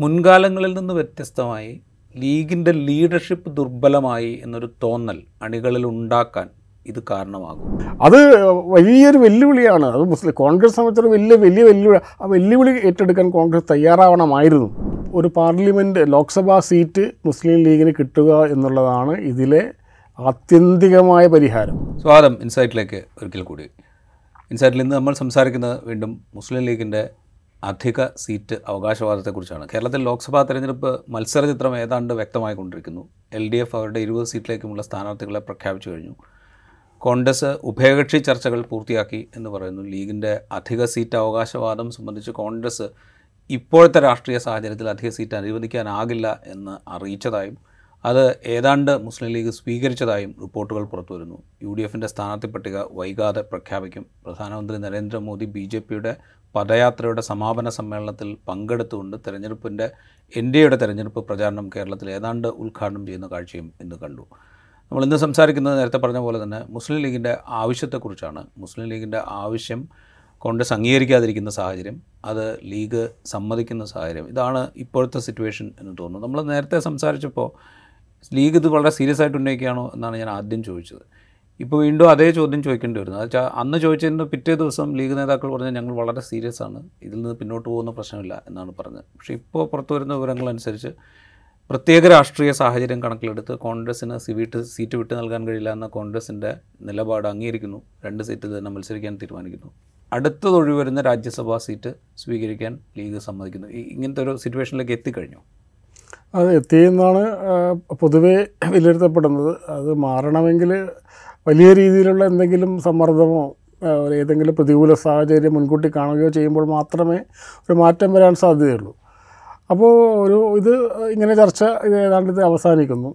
മുൻകാലങ്ങളിൽ നിന്ന് വ്യത്യസ്തമായി ലീഗിന്റെ ലീഡർഷിപ്പ് ദുർബലമായി എന്നൊരു തോന്നൽ അണികളിൽ ഉണ്ടാക്കാൻ ഇത് കാരണമാകും. അത് വലിയൊരു വെല്ലുവിളിയാണ്. അത് മുസ്ലിം കോൺഗ്രസ് സംബന്ധിച്ചൊരു വലിയ വലിയ വെല്ലുവിളി. ആ വെല്ലുവിളി ഏറ്റെടുക്കാൻ കോൺഗ്രസ് തയ്യാറാവണമായിരുന്നു. ഒരു പാർലമെന്റ് ലോക്സഭാ സീറ്റ് മുസ്ലിം ലീഗിന് കിട്ടുക എന്നുള്ളതാണ് ഇതിലെ ആത്യന്തികമായ പരിഹാരം. സ്വാഗതം. ഇൻസൈറ്റിലേക്ക് ഒരിക്കൽ കൂടി. ഇൻസൈറ്റിൽ ഇന്ന് നമ്മൾ സംസാരിക്കുന്നത് വീണ്ടും മുസ്ലിം ലീഗിന്റെ അധിക സീറ്റ് അവകാശവാദത്തെക്കുറിച്ചാണ്. കേരളത്തിൽ ലോക്സഭാ തെരഞ്ഞെടുപ്പ് മത്സര ചിത്രം ഏതാണ്ട് വ്യക്തമായിക്കൊണ്ടിരിക്കുന്നു. എൽ ഡി എഫ് അവരുടെ ഇരുപത് സീറ്റിലേക്കുമുള്ള സ്ഥാനാർത്ഥികളെ പ്രഖ്യാപിച്ചു കഴിഞ്ഞു. കോൺഗ്രസ് ഉഭയകക്ഷി ചർച്ചകൾ പൂർത്തിയാക്കി എന്ന് പറയുന്നു. ലീഗിന്റെ അധിക സീറ്റ് അവകാശവാദം സംബന്ധിച്ച് കോൺഗ്രസ് ഇപ്പോഴത്തെ രാഷ്ട്രീയ സാഹചര്യത്തിൽ അധിക സീറ്റ് അനുവദിക്കാനാകില്ല എന്ന് അറിയിച്ചതായും അത് ഏതാണ്ട് മുസ്ലിം ലീഗ് സ്വീകരിച്ചതായും റിപ്പോർട്ടുകൾ പുറത്തുവരുന്നു. യു ഡി എഫിന്റെ സ്ഥാനാർത്ഥി പട്ടിക വൈകാതെ പ്രഖ്യാപിക്കും. പ്രധാനമന്ത്രി നരേന്ദ്രമോദി ബി ജെ പിയുടെ പദയാത്രയുടെ സമാപന സമ്മേളനത്തിൽ പങ്കെടുത്തുകൊണ്ട് തെരഞ്ഞെടുപ്പിന്റെ എൻ ഡി എയുടെ തെരഞ്ഞെടുപ്പ് പ്രചാരണം കേരളത്തിൽ ഏതാണ്ട് ഉദ്ഘാടനം ചെയ്യുന്ന കാഴ്ചയും ഇന്ന് കണ്ടു. നമ്മൾ ഇന്ന് സംസാരിക്കുന്നത് നേരത്തെ പറഞ്ഞ പോലെ തന്നെ മുസ്ലിം ലീഗിന്റെ ആവശ്യത്തെക്കുറിച്ചാണ്. മുസ്ലിം ലീഗിന്റെ ആവശ്യം കൊണ്ട് അംഗീകരിക്കാതിരിക്കുന്ന സാഹചര്യം അത് ലീഗ് സമ്മതിക്കുന്ന സാഹചര്യം ഇതാണ് ഇപ്പോഴത്തെ സിറ്റുവേഷൻ എന്ന് തോന്നുന്നു. നമ്മൾ നേരത്തെ സംസാരിച്ചപ്പോൾ ലീഗ് ഇത് വളരെ സീരിയസ് ആയിട്ട് ഉന്നയിക്കുകയാണോ എന്നാണ് ഞാൻ ആദ്യം ചോദിച്ചത്. ഇപ്പോൾ വീണ്ടും അതേ ചോദ്യം ചോദിക്കേണ്ടി വരുന്നത് അത് വെച്ചാൽ അന്ന് ചോദിച്ചതിന് പിറ്റേ ദിവസം ലീഗ് നേതാക്കൾ പറഞ്ഞാൽ ഞങ്ങൾ വളരെ സീരിയസ് ആണ് ഇതിൽ നിന്ന് പിന്നോട്ട് പോകുന്ന പ്രശ്നമില്ല എന്നാണ് പറഞ്ഞത്. പക്ഷേ ഇപ്പോൾ പുറത്തു വരുന്ന വിവരങ്ങളനുസരിച്ച് പ്രത്യേക രാഷ്ട്രീയ സാഹചര്യം കണക്കിലെടുത്ത് കോൺഗ്രസ്സിന് സീറ്റ് സീറ്റ് വിട്ടു നൽകാൻ കഴിയില്ല എന്ന കോൺഗ്രസിന്റെ നിലപാട് അംഗീകരിക്കുന്നു. രണ്ട് സീറ്റ് തന്നെ മത്സരിക്കാൻ തീരുമാനിക്കുന്നു. അടുത്തതൊഴിവരുന്ന രാജ്യസഭാ സീറ്റ് സ്വീകരിക്കാൻ ലീഗ് സമ്മതിക്കുന്നു. ഇങ്ങനത്തെ ഒരു സിറ്റുവേഷനിലേക്ക് എത്തിക്കഴിഞ്ഞു. അത് എത്തിയെന്നാണ് പൊതുവേ വിലയിരുത്തപ്പെടുന്നത്. അത് മാറണമെങ്കിൽ വലിയ രീതിയിലുള്ള എന്തെങ്കിലും സമ്മർദ്ദമോ ഏതെങ്കിലും പ്രതികൂല സാഹചര്യം മുൻകൂട്ടി കാണുകയോ ചെയ്യുമ്പോൾ മാത്രമേ ഒരു മാറ്റം വരാൻ സാധ്യതയുള്ളൂ. അപ്പോൾ ഒരു ഇത് ഇങ്ങനെ ചർച്ച ഇത് ഏതാണ്ട് ഇത് അവസാനിക്കുന്നു.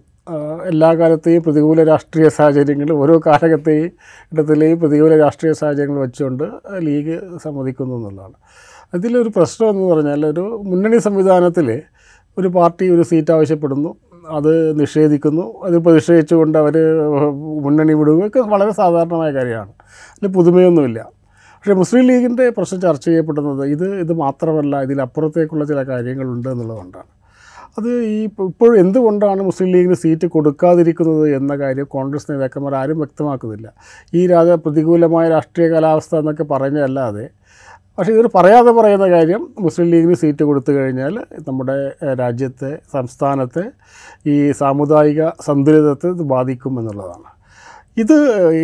എല്ലാ കാലത്തെയും പ്രതികൂല രാഷ്ട്രീയ സാഹചര്യങ്ങൾ ഓരോ കാലഘട്ടത്തെയും ഇടത്തിലെയും പ്രതികൂല രാഷ്ട്രീയ സാഹചര്യങ്ങൾ വെച്ചുകൊണ്ട് ലീഗ് സമ്മതിക്കുന്നു എന്നുള്ളതാണ്. അതിലൊരു പ്രശ്നം എന്ന് പറഞ്ഞാൽ ഒരു മുന്നണി സംവിധാനത്തിൽ ഒരു പാർട്ടി ഒരു സീറ്റ് ആവശ്യപ്പെടുന്നു അത് നിഷേധിക്കുന്നു. അത് പ്രതിഷേധിച്ചുകൊണ്ട് അവർ മുന്നണി വിടുകയൊക്കെ വളരെ സാധാരണമായ കാര്യമാണ്. അതിൽ പുതുമയൊന്നുമില്ല. പക്ഷേ മുസ്ലിം ലീഗിന്റെ പ്രശ്നം ചർച്ച ചെയ്യപ്പെടുന്നത് ഇത് ഇത് മാത്രമല്ല ഇതിലപ്പുറത്തേക്കുള്ള ചില കാര്യങ്ങളുണ്ട് എന്നുള്ളതുകൊണ്ടാണ്. അത് ഈ ഇപ്പ- ഇപ്പോൾ എന്തുകൊണ്ടാണ് മുസ്ലിം ലീഗിന് സീറ്റ് കൊടുക്കാതിരിക്കുന്നത് എന്ന കാര്യം കോൺഗ്രസ് നേതാക്കന്മാർ ആരും വ്യക്തമാക്കുന്നില്ല. ഈ രാജ പ്രതികൂലമായ രാഷ്ട്രീയ കാലാവസ്ഥ എന്നൊക്കെ പറഞ്ഞതല്ലാതെ പക്ഷേ ഇതൊരു പറയാതെ പറയുന്ന കാര്യം മുസ്ലിം ലീഗിന് സീറ്റ് കൊടുത്തു കഴിഞ്ഞാൽ നമ്മുടെ രാജ്യത്തെ സംസ്ഥാനത്തെ ഈ സാമുദായിക സന്തുലിതത്തെ ഇത് ബാധിക്കും എന്നുള്ളതാണ്. ഇത്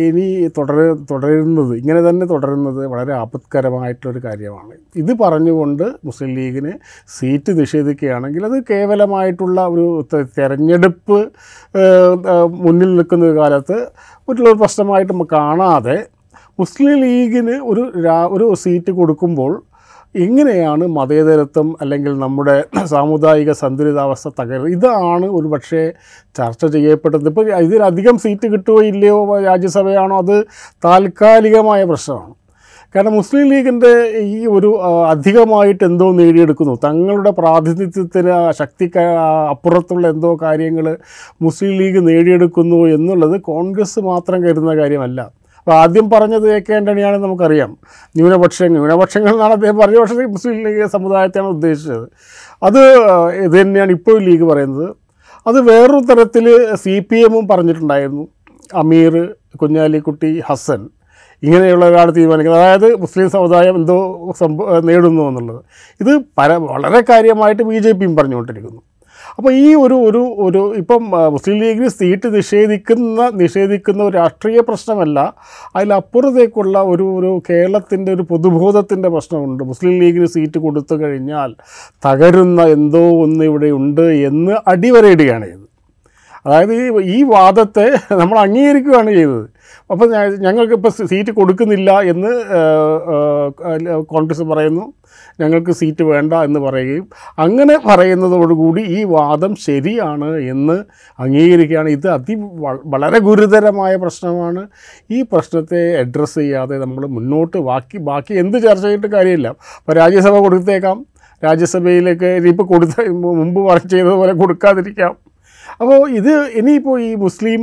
ഇനി തുടർ തുടരുന്നത് ഇങ്ങനെ തന്നെ തുടരുന്നത് വളരെ ആപത്കരമായിട്ടുള്ളൊരു കാര്യമാണ്. ഇത് പറഞ്ഞുകൊണ്ട് മുസ്ലിം ലീഗിന് സീറ്റ് നിഷേധിക്കുകയാണെങ്കിൽ അത് കേവലമായിട്ടുള്ള ഒരു തെരഞ്ഞെടുപ്പ് മുന്നിൽ നിൽക്കുന്ന ഒരു കാലത്ത് മറ്റുള്ള പ്രശ്നമായിട്ട് കാണാതെ മുസ്ലിം ലീഗിന് ഒരു ഒരു സീറ്റ് കൊടുക്കുമ്പോൾ എങ്ങനെയാണ് മതേതരത്വം അല്ലെങ്കിൽ നമ്മുടെ സാമുദായിക സന്തുലിതാവസ്ഥ തകരുന്നത് ഇതാണ് ഒരു പക്ഷേ ചർച്ച ചെയ്യപ്പെട്ടത്. ഇപ്പോൾ ഇതിലധികം സീറ്റ് കിട്ടുകയോ ഇല്ലയോ രാജ്യസഭയാണോ അത് താൽക്കാലികമായ പ്രശ്നമാണ്. കാരണം മുസ്ലിം ലീഗിന്റെ ഈ ഒരു അധികമായിട്ട് എന്തോ നേടിയെടുക്കുന്നു. തങ്ങളുടെ പ്രാതിനിധ്യത്തിന് ശക്തി അപ്പുറത്തുള്ള എന്തോ കാര്യങ്ങൾ മുസ്ലിം ലീഗ് നേടിയെടുക്കുന്നു എന്നുള്ളത് കോൺഗ്രസ് മാത്രം കരുതുന്ന കാര്യമല്ല. അപ്പോൾ ആദ്യം പറഞ്ഞത് എ കെ ആന്റണിയാണ് നമുക്കറിയാം. ന്യൂനപക്ഷങ്ങൾ ന്യൂനപക്ഷങ്ങൾ എന്നാണ് അദ്ദേഹം പറഞ്ഞ പക്ഷേ മുസ്ലിം ലീഗ് സമുദായത്തെയാണ് ഉദ്ദേശിച്ചത്. അത് ഇത് തന്നെയാണ് ഇപ്പോൾ ലീഗ് പറയുന്നത്. അത് വേറൊരു തരത്തിൽ സി പി എമ്മും പറഞ്ഞിട്ടുണ്ടായിരുന്നു. അമീർ കുഞ്ഞാലിക്കുട്ടി ഹസൻ. ഇങ്ങനെയുള്ള ഒരാൾ തീരുമാനിക്കുന്നത്. അതായത് മുസ്ലിം സമുദായം എന്തോ നേടുന്നു എന്നുള്ളത്. ഇത് പല വളരെ കാര്യമായിട്ട് ബി ജെ പിയും പറഞ്ഞുകൊണ്ടിരിക്കുന്നു. അപ്പോൾ ഈ ഒരു ഒരു ഒരു ഇപ്പം മുസ്ലിം ലീഗിന് സീറ്റ് നിഷേധിക്കുന്ന നിഷേധിക്കുന്ന ഒരു രാഷ്ട്രീയ പ്രശ്നമല്ല. അതിലപ്പുറത്തേക്കുള്ള ഒരു ഒരു കേരളത്തിന്റെ ഒരു പൊതുബോധത്തിന്റെ പ്രശ്നമുണ്ട്. മുസ്ലിം ലീഗിന് സീറ്റ് കൊടുത്തു കഴിഞ്ഞാൽ തകരുന്ന എന്തോ ഒന്ന് ഇവിടെ ഉണ്ട് എന്ന് അടിവരയിടുകയാണ് ചെയ്തത്. അതായത് ഈ വാദത്തെ നമ്മൾ അംഗീകരിക്കുകയാണ് ചെയ്തത്. അപ്പോൾ ഞങ്ങൾക്ക് ഇപ്പോൾ സീറ്റ് കൊടുക്കുന്നില്ല എന്ന് കോൺഗ്രസ് പറയുന്നു. ഞങ്ങൾക്ക് സീറ്റ് വേണ്ട എന്ന് പറയുകയും അങ്ങനെ പറയുന്നതോടുകൂടി ഈ വാദം ശരിയാണ് എന്ന് അംഗീകരിക്കുകയാണ്. ഇത് അതി വളരെ ഗുരുതരമായ പ്രശ്നമാണ്. ഈ പ്രശ്നത്തെ അഡ്രസ്സ് ചെയ്യാതെ നമ്മൾ മുന്നോട്ട് ബാക്കി ബാക്കി എന്ത് ചർച്ച ചെയ്തിട്ട് കാര്യമില്ല. അപ്പോൾ രാജ്യസഭ കൊടുത്തേക്കാം. രാജ്യസഭയിലേക്ക് ഇനിയിപ്പോൾ കൊടുത്ത മുമ്പ് ചെയ്തതുപോലെ കൊടുക്കാതിരിക്കാം. അപ്പോൾ ഇത് ഇനിയിപ്പോൾ ഈ മുസ്ലിം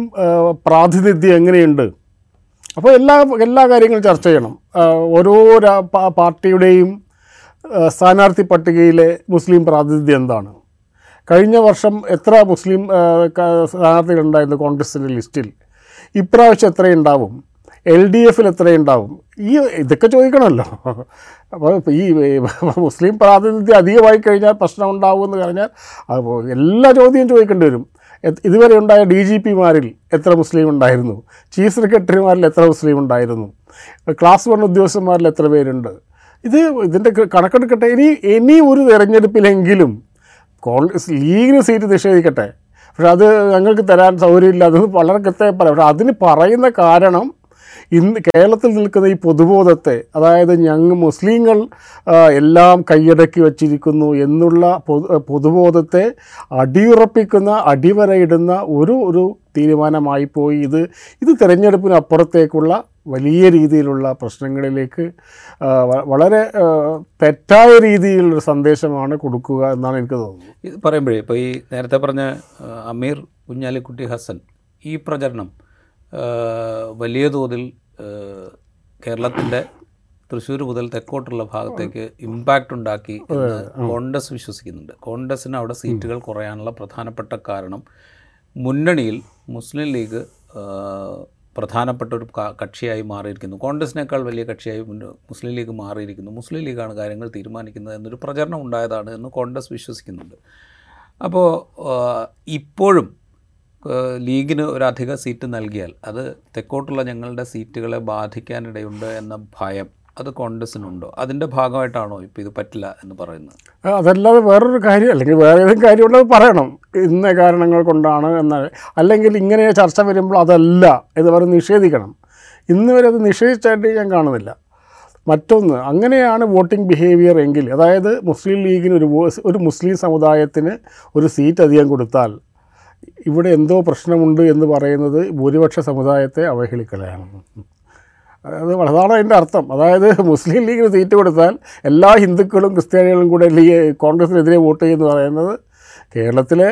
പ്രാതിനിധ്യം എങ്ങനെയുണ്ട്? അപ്പോൾ എല്ലാ എല്ലാ കാര്യങ്ങളും ചർച്ച ചെയ്യണം. ഓരോ പാർട്ടിയുടെയും സ്ഥാനാർത്ഥി പട്ടികയിലെ മുസ്ലിം പ്രാതിനിധ്യം എന്താണ്? കഴിഞ്ഞ വർഷം എത്ര മുസ്ലിം സ്ഥാനാർത്ഥികളുണ്ടായിരുന്നു കോൺഗ്രസിന്റെ ലിസ്റ്റിൽ? ഇപ്രാവശ്യം എത്രയുണ്ടാവും? എൽ ഡി എഫിൽ എത്രയുണ്ടാവും? ഈ ഇതൊക്കെ ചോദിക്കണമല്ലോ. അപ്പോൾ ഈ മുസ്ലിം പ്രാതിനിധ്യം അധികമായി കഴിഞ്ഞാൽ ഉണ്ടാവുമെന്ന് പറഞ്ഞാൽ എല്ലാ ചോദ്യവും ചോദിക്കേണ്ടി വരും. ഇതുവരെ ഉണ്ടായ ഡി ജി പിമാരിൽ എത്ര മുസ്ലിം ഉണ്ടായിരുന്നു? ചീഫ് സെക്രട്ടറിമാരിൽ എത്ര മുസ്ലിം ഉണ്ടായിരുന്നു? ക്ലാസ് വൺ ഉദ്യോഗസ്ഥന്മാരിൽ എത്ര പേരുണ്ട്? ഇത് ഇതിന്റെ കണക്കെടുക്കട്ടെ. ഇനി ഇനി ഒരു തിരഞ്ഞെടുപ്പിലെങ്കിലും കോൺഗ്രസ് ലീഗിന് സീറ്റ് നിഷേധിക്കട്ടെ. പക്ഷെ അത് ഞങ്ങൾക്ക് തരാൻ സൗകര്യമില്ല. അത് വളരെ കൃത്യമായി പറയാം. പക്ഷെ അതിന് പറയുന്ന കാരണം ഇന്ന് കേരളത്തിൽ നിൽക്കുന്ന ഈ പൊതുബോധത്തെ അതായത് ഞങ്ങൾ മുസ്ലിങ്ങൾ എല്ലാം കൈയടക്കി വച്ചിരിക്കുന്നു എന്നുള്ള പൊതു പൊതുബോധത്തെ അടിയുറപ്പിക്കുന്ന അടിവരയിടുന്ന ഒരു ഒരു തീരുമാനമായി പോയി. ഇത് ഇത് തിരഞ്ഞെടുപ്പിനപ്പുറത്തേക്കുള്ള വലിയ രീതിയിലുള്ള പ്രശ്നങ്ങളിലേക്ക് വളരെ തെറ്റായ രീതിയിലുള്ള സന്ദേശമാണ് കൊടുക്കുക എന്നാണ് എനിക്ക് തോന്നുന്നത്. ഇത് പറയുമ്പോഴേ ഇപ്പോൾ ഈ നേരത്തെ പറഞ്ഞ അമീർ കുഞ്ഞാലിക്കുട്ടി ഹസൻ ഈ പ്രചരണം വലിയ തോതിൽ കേരളത്തിന്റെ തൃശ്ശൂർ മുതൽ തെക്കോട്ടുള്ള ഭാഗത്തേക്ക് ഇമ്പാക്റ്റ് ഉണ്ടാക്കി എന്ന് കോൺഗ്രസ് വിശ്വസിക്കുന്നുണ്ട്. കോൺഗ്രസിന് അവിടെ സീറ്റുകൾ കുറയാനുള്ള പ്രധാനപ്പെട്ട കാരണം മുന്നണിയിൽ മുസ്ലിം ലീഗ് പ്രധാനപ്പെട്ട ഒരു കക്ഷിയായി മാറിയിരിക്കുന്നു. കോൺഗ്രസിനേക്കാൾ വലിയ കക്ഷിയായി മുസ്ലിം ലീഗ് മാറിയിരിക്കുന്നു. മുസ്ലിം ലീഗാണ് കാര്യങ്ങൾ തീരുമാനിക്കുന്നത് എന്നൊരു പ്രചരണം ഉണ്ടായതാണ് എന്ന് കോൺഗ്രസ് വിശ്വസിക്കുന്നുണ്ട്. അപ്പോൾ ഇപ്പോഴും ലീഗിന് ഒരു അധിക സീറ്റ് നൽകിയാൽ അത് തെക്കോട്ടുള്ള ഞങ്ങളുടെ സീറ്റുകളെ ബാധിക്കാനിടയുണ്ട് എന്ന ഭയം അത് കോൺഗ്രസിനുണ്ടോ? അതിന്റെ ഭാഗമായിട്ടാണോ ഇപ്പോൾ ഇത് പറ്റില്ല എന്ന് പറയുന്നത്? അതല്ലാതെ വേറൊരു കാര്യം അല്ലെങ്കിൽ വേറെ ഏതെങ്കിലും കാര്യമുള്ളത് പറയണം. ഇന്ന കാരണങ്ങൾ കൊണ്ടാണ് എന്നാൽ അല്ലെങ്കിൽ ഇങ്ങനെ ചർച്ച വരുമ്പോൾ അതല്ല എന്ന് പറഞ്ഞ് നിഷേധിക്കണം. ഇന്ന് വരെ അത് നിഷേധിച്ചായിട്ട് ഞാൻ കാണുന്നില്ല. മറ്റൊന്ന് അങ്ങനെയാണ് വോട്ടിംഗ് ബിഹേവിയർ എങ്കിൽ അതായത് മുസ്ലിം ലീഗിന് ഒരു ഒരു മുസ്ലിം സമുദായത്തിന് ഒരു സീറ്റ് അധികം കൊടുത്താൽ ഇവിടെ എന്തോ പ്രശ്നമുണ്ട് എന്ന് പറയുന്നത് ഭൂരിപക്ഷ സമുദായത്തെ അവഹേളിക്കലാണ്. അത് അതാണ് അതിന്റെ അർത്ഥം. അതായത് മുസ്ലിം ലീഗിന് സീറ്റ് കൊടുത്താൽ എല്ലാ ഹിന്ദുക്കളും ക്രിസ്ത്യാനികളും കൂടെ ലീഗ് കോൺഗ്രസിനെതിരെ വോട്ട് ചെയ്യുമെന്ന് പറയുന്നത് കേരളത്തിലെ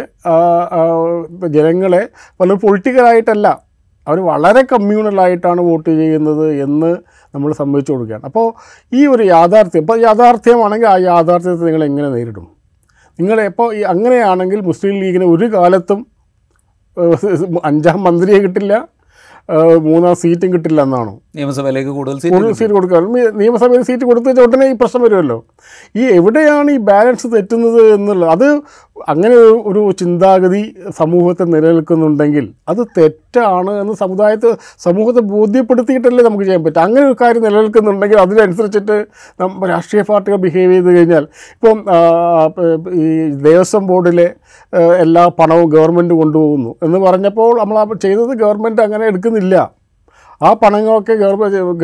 ജനങ്ങളെ പല പൊളിറ്റിക്കലായിട്ടല്ല അവർ വളരെ കമ്മ്യൂണലായിട്ടാണ് വോട്ട് ചെയ്യുന്നത് എന്ന് നമ്മൾ സമ്മതിച്ചു കൊടുക്കുകയാണ്. അപ്പോൾ ഈ ഒരു യാഥാർത്ഥ്യം ഇപ്പോൾ യാഥാർത്ഥ്യമാണെങ്കിൽ ആ യാഥാർത്ഥ്യത്തെ നിങ്ങൾ എങ്ങനെ നേരിടും? നിങ്ങൾ ഇപ്പോൾ അങ്ങനെയാണെങ്കിൽ മുസ്ലിം ലീഗിന് ഒരു കാലത്തും അഞ്ചാം മന്ത്രിയെ കിട്ടില്ല മൂന്നാം സീറ്റും കിട്ടില്ല എന്നാണോ? നിയമസഭയിലേക്ക് കൂടുതൽ സീറ്റ് കൂടുതൽ സീറ്റ് കൊടുക്കുക നിയമസഭയിൽ സീറ്റ് കൊടുത്തു ഉടനെ ഈ പ്രശ്നം വരുമല്ലോ. ഈ എവിടെയാണ് ഈ ബാലൻസ് തെറ്റുന്നത് എന്നുള്ളത് അത് അങ്ങനെ ഒരു- ചിന്താഗതി സമൂഹത്തെ നിലനിൽക്കുന്നുണ്ടെങ്കിൽ അത് തെറ്റാണ് എന്ന് സമുദായത്തെ സമൂഹത്തെ ബോധ്യപ്പെടുത്തിയിട്ടല്ലേ നമുക്ക് ചെയ്യാൻ പറ്റും അങ്ങനെ ഒരു കാര്യം നിലനിൽക്കുന്നുണ്ടെങ്കിൽ അതിനനുസരിച്ചിട്ട് നമ്മൾ രാഷ്ട്രീയ പാർട്ടികൾ ബിഹേവ് ചെയ്ത് കഴിഞ്ഞാൽ ഇപ്പം ഈ ദേവസ്വം ബോർഡിലെ എല്ലാ പണവും ഗവൺമെന്റ് കൊണ്ടുപോകുന്നു എന്ന് പറഞ്ഞപ്പോൾ നമ്മൾ ചെയ്തത് ഗവൺമെന്റ് അങ്ങനെ എടുക്കുന്നില്ല. ആ പണങ്ങളൊക്കെ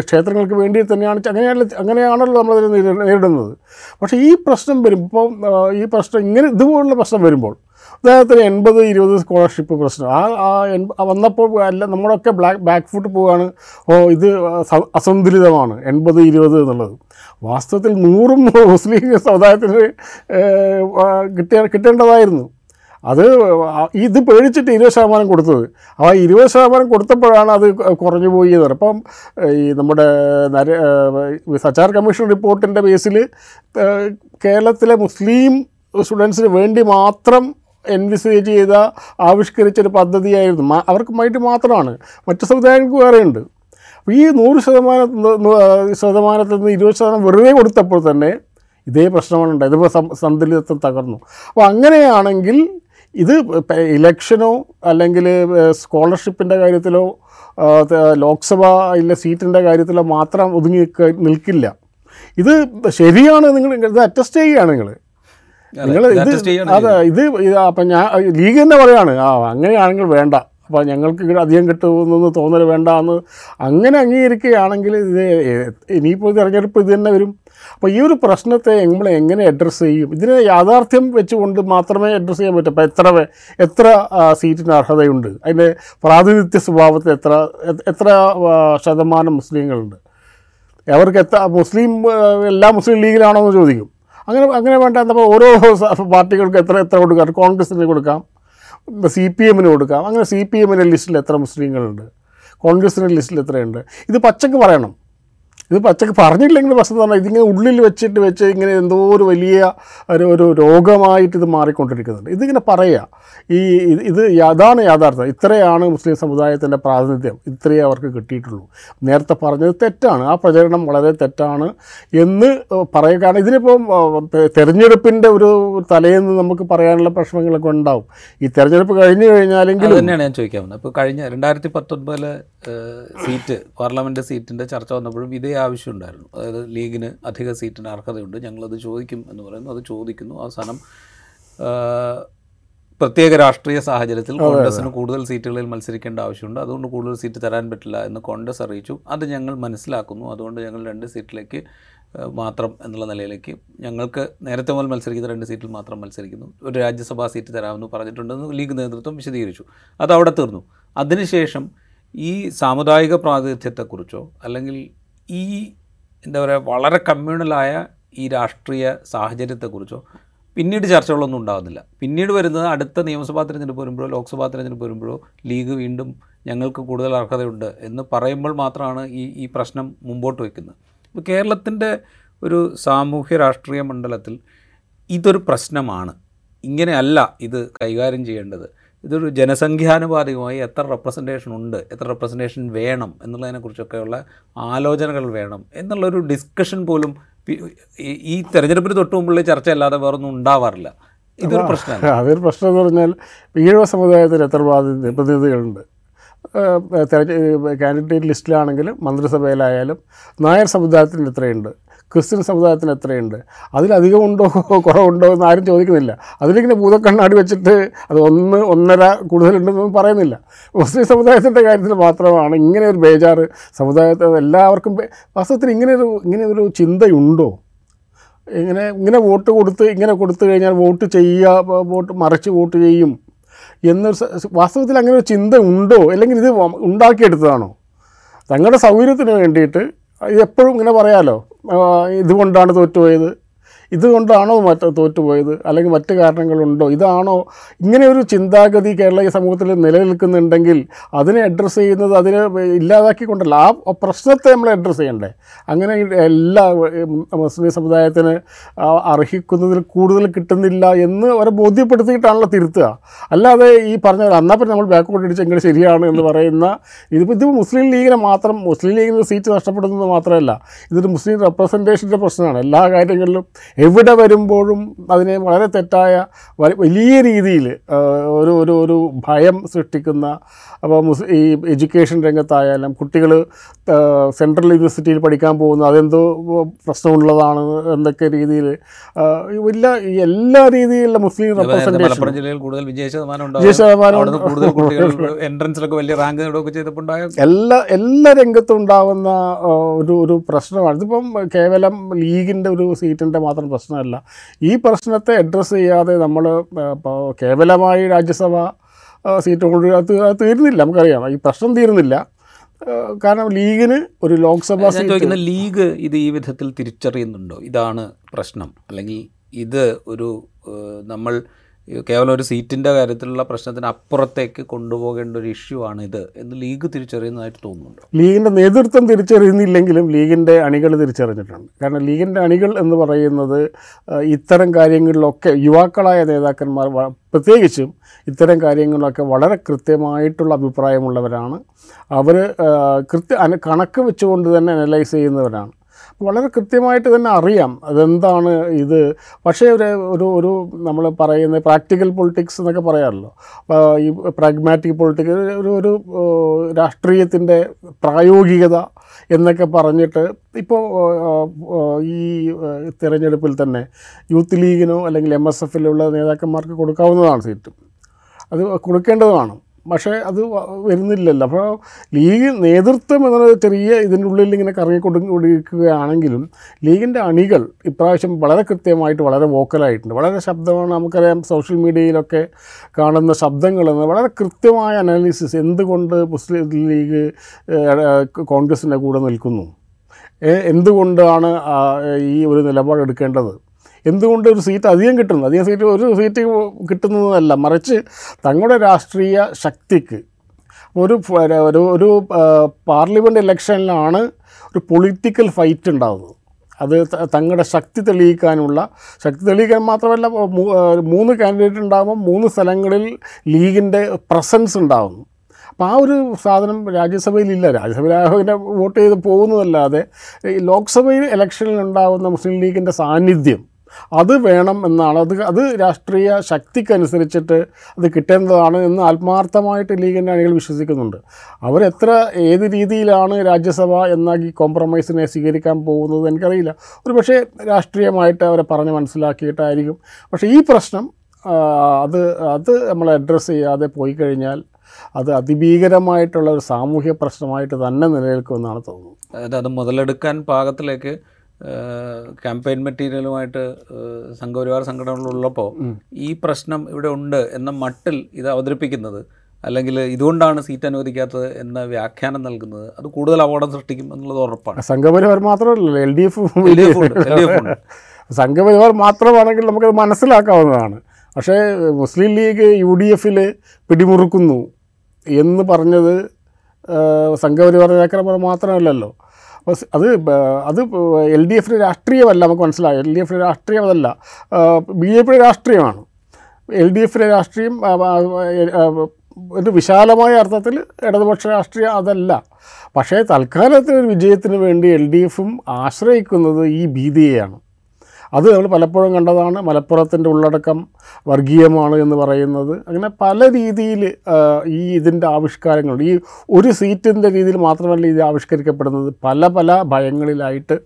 ക്ഷേത്രങ്ങൾക്ക് വേണ്ടി തന്നെയാണ് അങ്ങനെയാണ് അങ്ങനെയാണല്ലോ നമ്മളതിനെ നേരി- നേരിടുന്നത്. പക്ഷേ ഈ പ്രശ്നം വരുമ്പോൾ ഈ പ്രശ്നം ഇങ്ങനെ ഇതുപോലുള്ള പ്രശ്നം വരുമ്പോൾ ഉദാഹരണത്തിന് എൺപത് ഇരുപത് സ്കോളർഷിപ്പ് പ്രശ്നം ആ ആ വന്നപ്പോൾ അല്ല നമ്മളൊക്കെ ബ്ലാക്ക് ബാക്ക് ഫുട്ട് പോവുകയാണ് ഓ ഇത് അസന്തുലിതമാണ് എൺപത് ഇരുപത് എന്നുള്ളത്. വാസ്തവത്തിൽ നൂറും മുസ്ലിം സമുദായത്തിന് കിട്ടിയ കിട്ടേണ്ടതായിരുന്നു. അത് ഇത് പേടിച്ചിട്ട് ഇരുപത് ശതമാനം കൊടുത്തത്. ആ ഇരുപത് ശതമാനം കൊടുത്തപ്പോഴാണ് അത് കുറഞ്ഞു പോയി എന്ന് പറയുന്നത്. അപ്പം ഈ നമ്മുടെ നര സച്ചാർ കമ്മീഷൻ റിപ്പോർട്ടിന്റെ ബേസിൽ കേരളത്തിലെ മുസ്ലിം സ്റ്റുഡൻസിന് വേണ്ടി മാത്രം എൻവിസേജ് ചെയ്ത ആവിഷ്കരിച്ചൊരു പദ്ധതിയായിരുന്നു. അവർക്ക് വേണ്ടി മാത്രമാണ്. മറ്റു സമുദായങ്ങൾക്ക് വേറെയുണ്ട് അപ്പോൾ ഈ നൂറ് ശതമാനം ശതമാനത്തിൽ നിന്ന് ഇരുപത് ശതമാനം വെറുതെ കൊടുത്തപ്പോൾ തന്നെ ഇതേ പ്രശ്നമാണ് ഉണ്ടായത്. ഇപ്പോൾ സന്തുലിതത്വം തകർന്നു. അപ്പോൾ അങ്ങനെയാണെങ്കിൽ ഇത് ഇലക്ഷനോ അല്ലെങ്കിൽ സ്കോളർഷിപ്പിന്റെ കാര്യത്തിലോ ലോക്സഭയിലെ സീറ്റിന്റെ കാര്യത്തിലോ മാത്രം ഒതുങ്ങി നിൽക്കില്ല. ഇത് ശരിയാണ് നിങ്ങൾ ഇത് അറ്റസ്റ്റ് ചെയ്യുകയാണ് നിങ്ങൾ നിങ്ങൾ ഇത് അതെ ഇത് ഇത് അപ്പം ഞാൻ ലീഗ് തന്നെ പറയാണ് ആ അങ്ങനെയാണെങ്കിൽ വേണ്ട. അപ്പോൾ ഞങ്ങൾക്ക് അധികം കിട്ടുമെന്നൊന്ന് തോന്നൽ വേണ്ട എന്ന് അങ്ങനെ അംഗീകരിക്കുകയാണെങ്കിൽ ഇത് ഇനിയിപ്പോൾ തിരഞ്ഞെടുപ്പ് ഇത് തന്നെ വരും. അപ്പോൾ ഈ ഒരു പ്രശ്നത്തെ നമ്മൾ എങ്ങനെ അഡ്രസ്സ് ചെയ്യും? ഇതിനെ യാഥാർത്ഥ്യം വെച്ചുകൊണ്ട് മാത്രമേ അഡ്രസ്സ് ചെയ്യാൻ പറ്റൂ. അപ്പോൾ എത്ര എത്ര സീറ്റിന് അർഹതയുണ്ട്? അതിന്റെ പ്രാതിനിധ്യ സ്വഭാവത്തിൽ എത്ര എത്ര ശതമാനം മുസ്ലിങ്ങളുണ്ട്? അവർക്ക് എത്ര മുസ്ലിം എല്ലാ മുസ്ലിം ലീഗിലാണോ എന്ന് ചോദിക്കും. അങ്ങനെ അങ്ങനെ വേണ്ട. ഓരോ പാർട്ടികൾക്ക് എത്ര എത്ര കൊടുക്കാം? കോൺഗ്രസിന് കൊടുക്കാം. സി പി എമ്മിന് കൊടുക്കാം. അങ്ങനെ സി പി എമ്മിന്റെ ലിസ്റ്റിൽ എത്ര മുസ്ലിങ്ങളുണ്ട്? കോൺഗ്രസിന്റെ ലിസ്റ്റിൽ എത്രയുണ്ട്? ഇത് പച്ചക്ക് പറയണം. ഇത് പച്ചക്ക് പറഞ്ഞില്ലെങ്കിൽ പ്രശ്നം പറഞ്ഞാൽ ഇതിങ്ങനെ ഉള്ളിൽ വെച്ചിട്ട് വെച്ച് ഇങ്ങനെ എന്തോ ഒരു വലിയ ഒരു ഒരു രോഗമായിട്ട് ഇത് മാറിക്കൊണ്ടിരിക്കുന്നുണ്ട്. ഇതിങ്ങനെ പറയുക ഈ ഇത് അതാണ് യാഥാർത്ഥ്യം ഇത്രയാണ് മുസ്ലിം സമുദായത്തിന്റെ പ്രാതിനിധ്യം. ഇത്രയേ അവർക്ക് കിട്ടിയിട്ടുള്ളൂ. നേരത്തെ പറഞ്ഞത് തെറ്റാണ്. ആ പ്രചരണം വളരെ തെറ്റാണ് എന്ന് പറയുക കാരണം ഇതിനിപ്പം തെരഞ്ഞെടുപ്പിന്റെ ഒരു തലേന്ന് നമുക്ക് പറയാനുള്ള പ്രശ്നങ്ങളൊക്കെ ഉണ്ടാവും. ഈ തെരഞ്ഞെടുപ്പ് കഴിഞ്ഞു കഴിഞ്ഞാലെങ്കിൽ തന്നെയാണ് ഞാൻ ചോദിക്കാൻ ഇപ്പോൾ കഴിഞ്ഞ രണ്ടായിരത്തി പത്തൊൻപതിലെ സീറ്റ് പാർലമെന്റ് സീറ്റിന്റെ ചർച്ച വന്നപ്പോഴും ഇതേ ആവശ്യം ഉണ്ടായിരുന്നു അതായത് ലീഗിന് അധിക സീറ്റിന് അർഹതയുണ്ട്. ഞങ്ങളത് ചോദിക്കും എന്ന് പറയുന്നു. അത് ചോദിക്കുന്നു. അവസാനം പ്രത്യേക രാഷ്ട്രീയ സാഹചര്യത്തിൽ കോൺഗ്രസിന് കൂടുതൽ സീറ്റുകളിൽ മത്സരിക്കേണ്ട ആവശ്യമുണ്ട്. അതുകൊണ്ട് കൂടുതൽ സീറ്റ് തരാൻ പറ്റില്ല എന്ന് കോൺഗ്രസ് അറിയിച്ചു. അത് ഞങ്ങൾ മനസ്സിലാക്കുന്നു. അതുകൊണ്ട് ഞങ്ങൾ രണ്ട് സീറ്റിലേക്ക് മാത്രം എന്നുള്ള നിലയിലേക്ക് ഞങ്ങൾക്ക് നേരത്തെ മുതൽ മത്സരിക്കുന്ന രണ്ട് സീറ്റിൽ മാത്രം മത്സരിക്കുന്നു. ഒരു രാജ്യസഭാ സീറ്റ് തരാമെന്ന് പറഞ്ഞിട്ടുണ്ടെന്ന് ലീഗ് നേതൃത്വം വിശദീകരിച്ചു. അത് അവിടെ തീർന്നു. അതിനുശേഷം ഈ സാമുദായിക പ്രാതിനിധ്യത്തെക്കുറിച്ചോ അല്ലെങ്കിൽ ഈ എന്താ പറയുക വളരെ കമ്മ്യൂണലായ ഈ രാഷ്ട്രീയ സാഹചര്യത്തെക്കുറിച്ചോ പിന്നീട് ചർച്ചകളൊന്നും ഉണ്ടാകുന്നില്ല. പിന്നീട് വരുന്നത് അടുത്ത നിയമസഭാ തിരഞ്ഞെടുപ്പ് വരുമ്പോഴോ ലോക്സഭാ തിരഞ്ഞെടുപ്പ് വരുമ്പോഴോ ലീഗ് വീണ്ടും ഞങ്ങൾക്ക് കൂടുതൽ അർഹതയുണ്ട് എന്ന് പറയുമ്പോൾ മാത്രമാണ് ഈ ഈ പ്രശ്നം മുമ്പോട്ട് വയ്ക്കുന്നത്. ഇപ്പോൾ കേരളത്തിന്റെ ഒരു സാമൂഹ്യ രാഷ്ട്രീയ മണ്ഡലത്തിൽ ഇതൊരു പ്രശ്നമാണ്. ഇങ്ങനെയല്ല ഇത് കൈകാര്യം ചെയ്യേണ്ടത്. ഇതൊരു ജനസംഖ്യാനുപാതികമായി എത്ര റെപ്രസെന്റേഷൻ ഉണ്ട് എത്ര റെപ്രസെന്റേഷൻ വേണം എന്നുള്ളതിനെക്കുറിച്ചൊക്കെയുള്ള ആലോചനകൾ വേണം എന്നുള്ളൊരു ഡിസ്കഷൻ പോലും ഈ- തെരഞ്ഞെടുപ്പിന് തൊട്ട് മുമ്പുള്ള ചർച്ച അല്ലാതെ വേറൊന്നും ഉണ്ടാവാറില്ല. ഇതൊരു പ്രശ്നമാണ് അതൊരു പ്രശ്നം എന്ന് പറഞ്ഞാൽ ഈഴവ സമുദായത്തിന് എത്ര പ്രതിനിധികളുണ്ട്? കാൻഡിഡേറ്റ് ലിസ്റ്റിലാണെങ്കിലും മന്ത്രിസഭയിലായാലും നായർ സമുദായത്തിന് എത്രയുണ്ട്? ക്രിസ്ത്യൻ സമുദായത്തിന് എത്രയുണ്ട്? അതിലധികം ഉണ്ടോ കുറവുണ്ടോ എന്ന് ആരും ചോദിക്കുന്നില്ല. അതിലിങ്ങനെ ഭൂതക്കണ്ണാടി വെച്ചിട്ട് അത് ഒന്ന് ഒന്നര കൂടുതലുണ്ടെന്നൊന്നും പറയുന്നില്ല. മുസ്ലിം സമുദായത്തിന്റെ കാര്യത്തിൽ മാത്രമാണ് ഇങ്ങനെ ഒരു ബേജാറ് സമുദായത്തെ എല്ലാവർക്കും വാസ്തവത്തിൽ ഇങ്ങനെ ഒരു ഇങ്ങനെ ഒരു ചിന്തയുണ്ടോ? ഇങ്ങനെ ഇങ്ങനെ വോട്ട് കൊടുത്ത് ഇങ്ങനെ കൊടുത്തു കഴിഞ്ഞാൽ വോട്ട് ചെയ്യുക വോട്ട് മറിച്ച് വോട്ട് ചെയ്യും എന്നൊരു വാസ്തവത്തിൽ അങ്ങനെ ഒരു ചിന്ത ഉണ്ടോ? അല്ലെങ്കിൽ ഇത് ഉണ്ടാക്കിയെടുത്തതാണോ? തങ്ങളുടെ സൗകര്യത്തിന് വേണ്ടിയിട്ട് എപ്പോഴും ഇങ്ങനെ പറയാമല്ലോ ഇതുകൊണ്ടാണ് തോറ്റുപോയത്. ഇതുകൊണ്ടാണോ മറ്റ തോറ്റുപോയത്? അല്ലെങ്കിൽ മറ്റ് കാരണങ്ങളുണ്ടോ? ഇതാണോ ഇങ്ങനെ ഒരു ചിന്താഗതി കേരളീയ സമൂഹത്തിൽ നിലനിൽക്കുന്നുണ്ടെങ്കിൽ അതിനെ അഡ്രസ്സ് ചെയ്യുന്നത് അതിനെ ഇല്ലാതാക്കിക്കൊണ്ടല്ല. ആ പ്രശ്നത്തെ നമ്മൾ അഡ്രസ്സ് ചെയ്യണ്ടേ. അങ്ങനെ എല്ലാ മുസ്ലിം സമുദായത്തിന് അർഹിക്കുന്നതിൽ കൂടുതൽ കിട്ടുന്നില്ല എന്ന് അവരെ ബോധ്യപ്പെടുത്തിയിട്ടാണല്ലോ തിരുത്തുക. അല്ലാതെ ഈ പറഞ്ഞ അന്നാ പിന്നെ നമ്മൾ ബാക്കോട്ട് എങ്ങനെ ശരിയാണ് എന്ന് പറയുന്ന ഇതിപ്പോൾ ഇത് മുസ്ലിം ലീഗിനെ മാത്രം മുസ്ലിം ലീഗിന് സീറ്റ് നഷ്ടപ്പെടുന്നത് മാത്രമല്ല ഇതൊരു മുസ്ലിം റെപ്രസെന്റേഷന്റെ പ്രശ്നമാണ്. എല്ലാ കാര്യങ്ങളിലും എവിടെ വരുമ്പോഴും അതിനെ വളരെ തെറ്റായ വലിയ രീതിയിൽ ഒരു ഒരു ഒരു ഭയം സൃഷ്ടിക്കുന്ന അപ്പോൾ മുസ് ഈ എഡ്യൂക്കേഷൻ രംഗത്തായാലും കുട്ടികൾ സെൻട്രൽ യൂണിവേഴ്സിറ്റിയിൽ പഠിക്കാൻ പോകുന്നു അതെന്തോ പ്രശ്നമുള്ളതാണ് എന്തൊക്കെ രീതിയിൽ എല്ലാ എല്ലാ രീതിയിലുള്ള മുസ്ലിം റെപ്രസെന്റേഷൻ ജില്ലയിൽ കൂടുതൽ വിജയ ശതമാനം കൂടുതൽ കുട്ടികൾ എൻട്രൻസിലൊക്കെ വലിയ റാങ്ക് നേടുകയൊക്കെ ചെയ്തപ്പോൾ എല്ലാ എല്ലാ രംഗത്തും ഉണ്ടാവുന്ന ഒരു ഒരു പ്രശ്നമാണ്. ഇതിപ്പം കേവലം ലീഗിന്റെ ഒരു സീറ്റിന്റെ മാത്രം പ്രശ്നമല്ല. ഈ പ്രശ്നത്തെ അഡ്രസ്സ് ചെയ്യാതെ നമ്മൾ ഇപ്പോൾ കേവലമായി രാജ്യസഭ സീറ്റ് കൊണ്ട് അത് തീരുന്നില്ല. നമുക്കറിയാം. ഈ പ്രശ്നം തീരുന്നില്ല. കാരണം ലീഗിന് ഒരു ലോക്സഭാ സീറ്റ് ചോദിക്കുന്ന ലീഗ് ഇത് ഈ വിധത്തിൽ തിരിച്ചറിയുന്നുണ്ടോ? ഇതാണ് പ്രശ്നം. അല്ലെങ്കിൽ ഇത് ഒരു നമ്മൾ കേവലം ഒരു സീറ്റിന്റെ കാര്യത്തിലുള്ള പ്രശ്നത്തിന് അപ്പുറത്തേക്ക് കൊണ്ടുപോകേണ്ട ഒരു ഇഷ്യൂ ആണ് ഇത് എന്ന് ലീഗ് തിരിച്ചറിയുന്നതായിട്ട് തോന്നുന്നുണ്ട്. ലീഗിന്റെ നേതൃത്വം തിരിച്ചറിയുന്നില്ലെങ്കിലും ലീഗിന്റെ അണികൾ തിരിച്ചറിഞ്ഞിട്ടുണ്ട്. കാരണം ലീഗിന്റെ അണികൾ എന്ന് പറയുന്നത് ഇത്തരം കാര്യങ്ങളിലൊക്കെ യുവാക്കളായ നേതാക്കന്മാർ പ്രത്യേകിച്ചും ഇത്തരം കാര്യങ്ങളിലൊക്കെ വളരെ കൃത്യമായിട്ടുള്ള അഭിപ്രായമുള്ളവരാണ്. അവർ കൃത്യ കണക്ക് വെച്ചുകൊണ്ട് തന്നെ അനലൈസ് ചെയ്യുന്നവരാണ്. വളരെ കൃത്യമായിട്ട് തന്നെ അറിയാം അതെന്താണ് ഇത്. പക്ഷേ ഒരു ഒരു ഒരു നമ്മൾ പറയുന്ന പ്രാക്ടിക്കൽ പൊളിറ്റിക്സ് എന്നൊക്കെ പറയാമല്ലോ ഈ പ്രാഗ്മാറ്റിക് പൊളിറ്റിക്സ് ഒരു ഒരു രാഷ്ട്രീയത്തിന്റെ പ്രായോഗികത എന്നൊക്കെ പറഞ്ഞിട്ട് ഇപ്പോൾ ഈ തിരഞ്ഞെടുപ്പിൽ തന്നെ യൂത്ത് ലീഗിനോ അല്ലെങ്കിൽ എം എസ് എഫിലുള്ള നേതാക്കന്മാർക്ക് കൊടുക്കാവുന്നതാണ് സീറ്റ്. അത് കൊടുക്കേണ്ടതുമാണ്. പക്ഷേ അത് വരുന്നില്ലല്ലോ. അപ്പോൾ ലീഗ് നേതൃത്വം എന്നുള്ള ചെറിയ ഇതിന്റെ ഉള്ളിൽ ഇങ്ങനെ കറങ്ങിക്കൊടുക്കുകയാണെങ്കിലും ലീഗിന്റെ അണികൾ ഇപ്രാവശ്യം വളരെ കൃത്യമായിട്ട് വളരെ വോക്കലായിട്ടുണ്ട്. വളരെ ശബ്ദമാണ് നമുക്കറിയാം സോഷ്യൽ മീഡിയയിലൊക്കെ കാണുന്ന ശബ്ദങ്ങളെന്ന് വളരെ കൃത്യമായ അനാലിസിസ് എന്തുകൊണ്ട് മുസ്ലിം ലീഗ് കോൺഗ്രസിന്റെ കൂടെ നിൽക്കുന്നു? എന്തുകൊണ്ടാണ് ഈ ഒരു നിലപാടെടുക്കേണ്ടത്? എന്തുകൊണ്ട് ഒരു സീറ്റ് അധികം കിട്ടുന്നത്? അധികം സീറ്റ് ഒരു സീറ്റ് കിട്ടുന്നതല്ല. മറിച്ച് തങ്ങളുടെ രാഷ്ട്രീയ ശക്തിക്ക് ഒരു ഒരു ഒരു പാർലമെന്റ് ഇലക്ഷനിലാണ് ഒരു പൊളിറ്റിക്കൽ ഫൈറ്റ് ഉണ്ടാകുന്നത് അത് തങ്ങളുടെ ശക്തി തെളിയിക്കാനുള്ള ശക്തി തെളിയിക്കാൻ മാത്രമല്ല മൂന്ന് കാൻഡിഡേറ്റ് ഉണ്ടാകുമ്പോൾ മൂന്ന് സ്ഥലങ്ങളിൽ ലീഗിന്റെ പ്രസൻസ് ഉണ്ടാകുന്നു അപ്പോൾ ആ ഒരു സാധനം രാജ്യസഭയിലില്ല. രാജ്യസഭയിൽ വോട്ട് ചെയ്ത് പോകുന്നതല്ലാതെ ലോക്സഭയിൽ ഇലക്ഷനിൽ ഉണ്ടാകുന്ന മുസ്ലിം ലീഗിന്റെ സാന്നിധ്യം അത് വേണം എന്നാണ്. അത് അത് രാഷ്ട്രീയ ശക്തിക്കനുസരിച്ചിട്ട് അത് കിട്ടേണ്ടതാണ് എന്ന് ആത്മാർത്ഥമായിട്ട് ലീഗിന്റെ അണികൾ വിശ്വസിക്കുന്നുണ്ട്. അവരെത്ര ഏത് രീതിയിലാണ് രാജ്യസഭ എന്ന ഈ കോംപ്രമൈസിനെ സ്വീകരിക്കാൻ പോകുന്നത് എനിക്കറിയില്ല. ഒരു പക്ഷേ രാഷ്ട്രീയമായിട്ട് അവരെ പറഞ്ഞ് മനസ്സിലാക്കിയിട്ടായിരിക്കും. പക്ഷേ ഈ പ്രശ്നം അത് അത് നമ്മൾ അഡ്രസ്സ് ചെയ്യാതെ പോയി കഴിഞ്ഞാൽ അത് അതിഭീകരമായിട്ടുള്ള ഒരു സാമൂഹ്യ പ്രശ്നമായിട്ട് തന്നെ നിലനിൽക്കുമെന്നാണ് തോന്നുന്നത്. അതായത് അത് മുതലെടുക്കാൻ പാകത്തിലേക്ക് ക്യാമ്പയിൻ മെറ്റീരിയലുമായിട്ട് സംഘപരിവാർ സംഘടനകളുള്ളപ്പോൾ ഈ പ്രശ്നം ഇവിടെ ഉണ്ട് എന്ന മട്ടിൽ ഇത് അവതരിപ്പിക്കുന്നത് അല്ലെങ്കിൽ ഇതുകൊണ്ടാണ് സീറ്റ് അനുവദിക്കാത്തത് എന്ന വ്യാഖ്യാനം നൽകുന്നത്. അത് കൂടുതൽ അപകടം സൃഷ്ടിക്കും എന്നുള്ളത് ഉറപ്പാണ്. സംഘപരിവാർ മാത്രമല്ല എൽ ഡി എഫ് സംഘപരിവാർ മാത്രമാണെങ്കിൽ നമുക്കത് മനസ്സിലാക്കാവുന്നതാണ്. പക്ഷേ മുസ്ലിം ലീഗ് യു ഡി എഫിൽ പിടിമുറുക്കുന്നു എന്ന് പറഞ്ഞത് സംഘപരിവാർ നേതാക്കന്മാർ മാത്രമല്ലല്ലോ. അപ്പോൾ അത് അത് എൽ ഡി എഫിന്റെ രാഷ്ട്രീയമല്ല നമുക്ക് മനസ്സിലായി. എൽ ഡി എഫിന്റെ രാഷ്ട്രീയം അതല്ല. ബി ജെ പിയുടെ രാഷ്ട്രീയമാണ് എൽ ഡി എഫിന്റെ രാഷ്ട്രീയം ഒരു വിശാലമായ അർത്ഥത്തിൽ ഇടതുപക്ഷ രാഷ്ട്രീയം അതല്ല. പക്ഷേ തൽക്കാലത്തെ ഒരു വിജയത്തിന് വേണ്ടി എൽ ഡി എഫും ആശ്രയിക്കുന്നത് ഈ ഭീതിയെയാണ്. അത് നമ്മൾ പലപ്പോഴും കണ്ടതാണ്. മലപ്പുറത്തിന്റെ ഉള്ളടക്കം വർഗീയമാണ് എന്ന് പറയുന്നത്. അങ്ങനെ പല രീതിയിൽ ഈ ഇതിന്റെ ആവിഷ്കാരങ്ങൾ ഈ ഒരു സീറ്റിന്റെ രീതിയിൽ മാത്രമല്ല ഇത് ആവിഷ്കരിക്കപ്പെടുന്നത്. പല പല ഭയങ്ങളിലായിട്ട്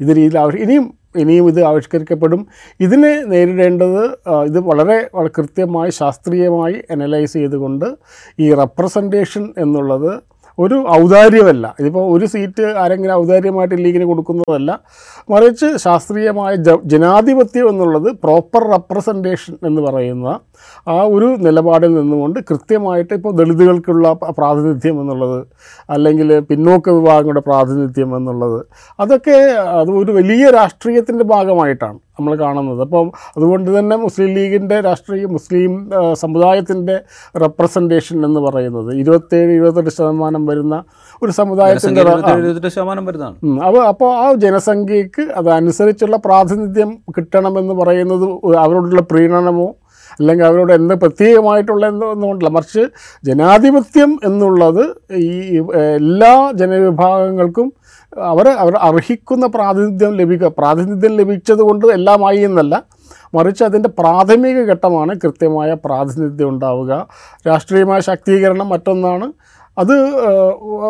ഇത് രീതിയിൽ ആവിഷ് ഇനിയും ഇനിയും ഇത് ആവിഷ്കരിക്കപ്പെടും. ഇതിനെ നേരിടേണ്ടത് ഇത് വളരെ കൃത്യമായി ശാസ്ത്രീയമായി അനലൈസ് ചെയ്തുകൊണ്ട് ഈ റെപ്രസെന്റേഷൻ എന്നുള്ളത് ഒരു ഔദാര്യമല്ല. ഇതിപ്പോൾ ഒരു സീറ്റ് ആരെങ്കിലും ഔദാര്യമായിട്ട് ലീഗിന് കൊടുക്കുന്നതല്ല. മറിച്ച് ശാസ്ത്രീയമായ ജനാധിപത്യം എന്നുള്ളത് പ്രോപ്പർ റെപ്രസെന്റേഷൻ എന്ന് പറയുന്ന ആ ഒരു നിലപാടിൽ നിന്നുകൊണ്ട് കൃത്യമായിട്ട് ഇപ്പോൾ ദളിതുകൾക്കുള്ള പ്രാതിനിധ്യം എന്നുള്ളത് അല്ലെങ്കിൽ പിന്നോക്ക വിഭാഗങ്ങളുടെ പ്രാതിനിധ്യം എന്നുള്ളത് അതൊക്കെ അത് ഒരു വലിയ രാഷ്ട്രീയത്തിന്റെ ഭാഗമായിട്ടാണ്. നമ്മൾ കാണുന്നത്. അപ്പം അതുകൊണ്ട് തന്നെ മുസ്ലിം ലീഗിന്റെ രാഷ്ട്രീയ മുസ്ലിം സമുദായത്തിന്റെ റെപ്രസെന്റേഷൻ എന്ന് പറയുന്നത് ഇരുപത്തേഴ് ഇരുപത്തെട്ട് ശതമാനം വരുന്ന ഒരു സമുദായത്തിന്റെ അപ്പോൾ അപ്പോൾ ആ ജനസംഖ്യയ്ക്ക് അതനുസരിച്ചുള്ള പ്രാതിനിധ്യം കിട്ടണമെന്ന് പറയുന്നത് അവരോടുള്ള പ്രീണനമോ അല്ലെങ്കിൽ അവരോട് എന്ത് പ്രത്യേകമായിട്ടുള്ള എന്തോ ഒന്നുകൊണ്ടല്ല മറിച്ച് ജനാധിപത്യം എന്നുള്ളത് ഈ എല്ലാ ജനവിഭാഗങ്ങൾക്കും അവർ അവർ അർഹിക്കുന്ന പ്രാതിനിധ്യം ലഭിക്കുക പ്രാതിനിധ്യം ലഭിച്ചത് കൊണ്ട് എല്ലാമായി എന്നല്ല. മറിച്ച് അതിന്റെ പ്രാഥമിക ഘട്ടമാണ് കൃത്യമായ പ്രാതിനിധ്യം ഉണ്ടാവുക. രാഷ്ട്രീയമായ ശാക്തീകരണം മറ്റൊന്നാണ്. അത്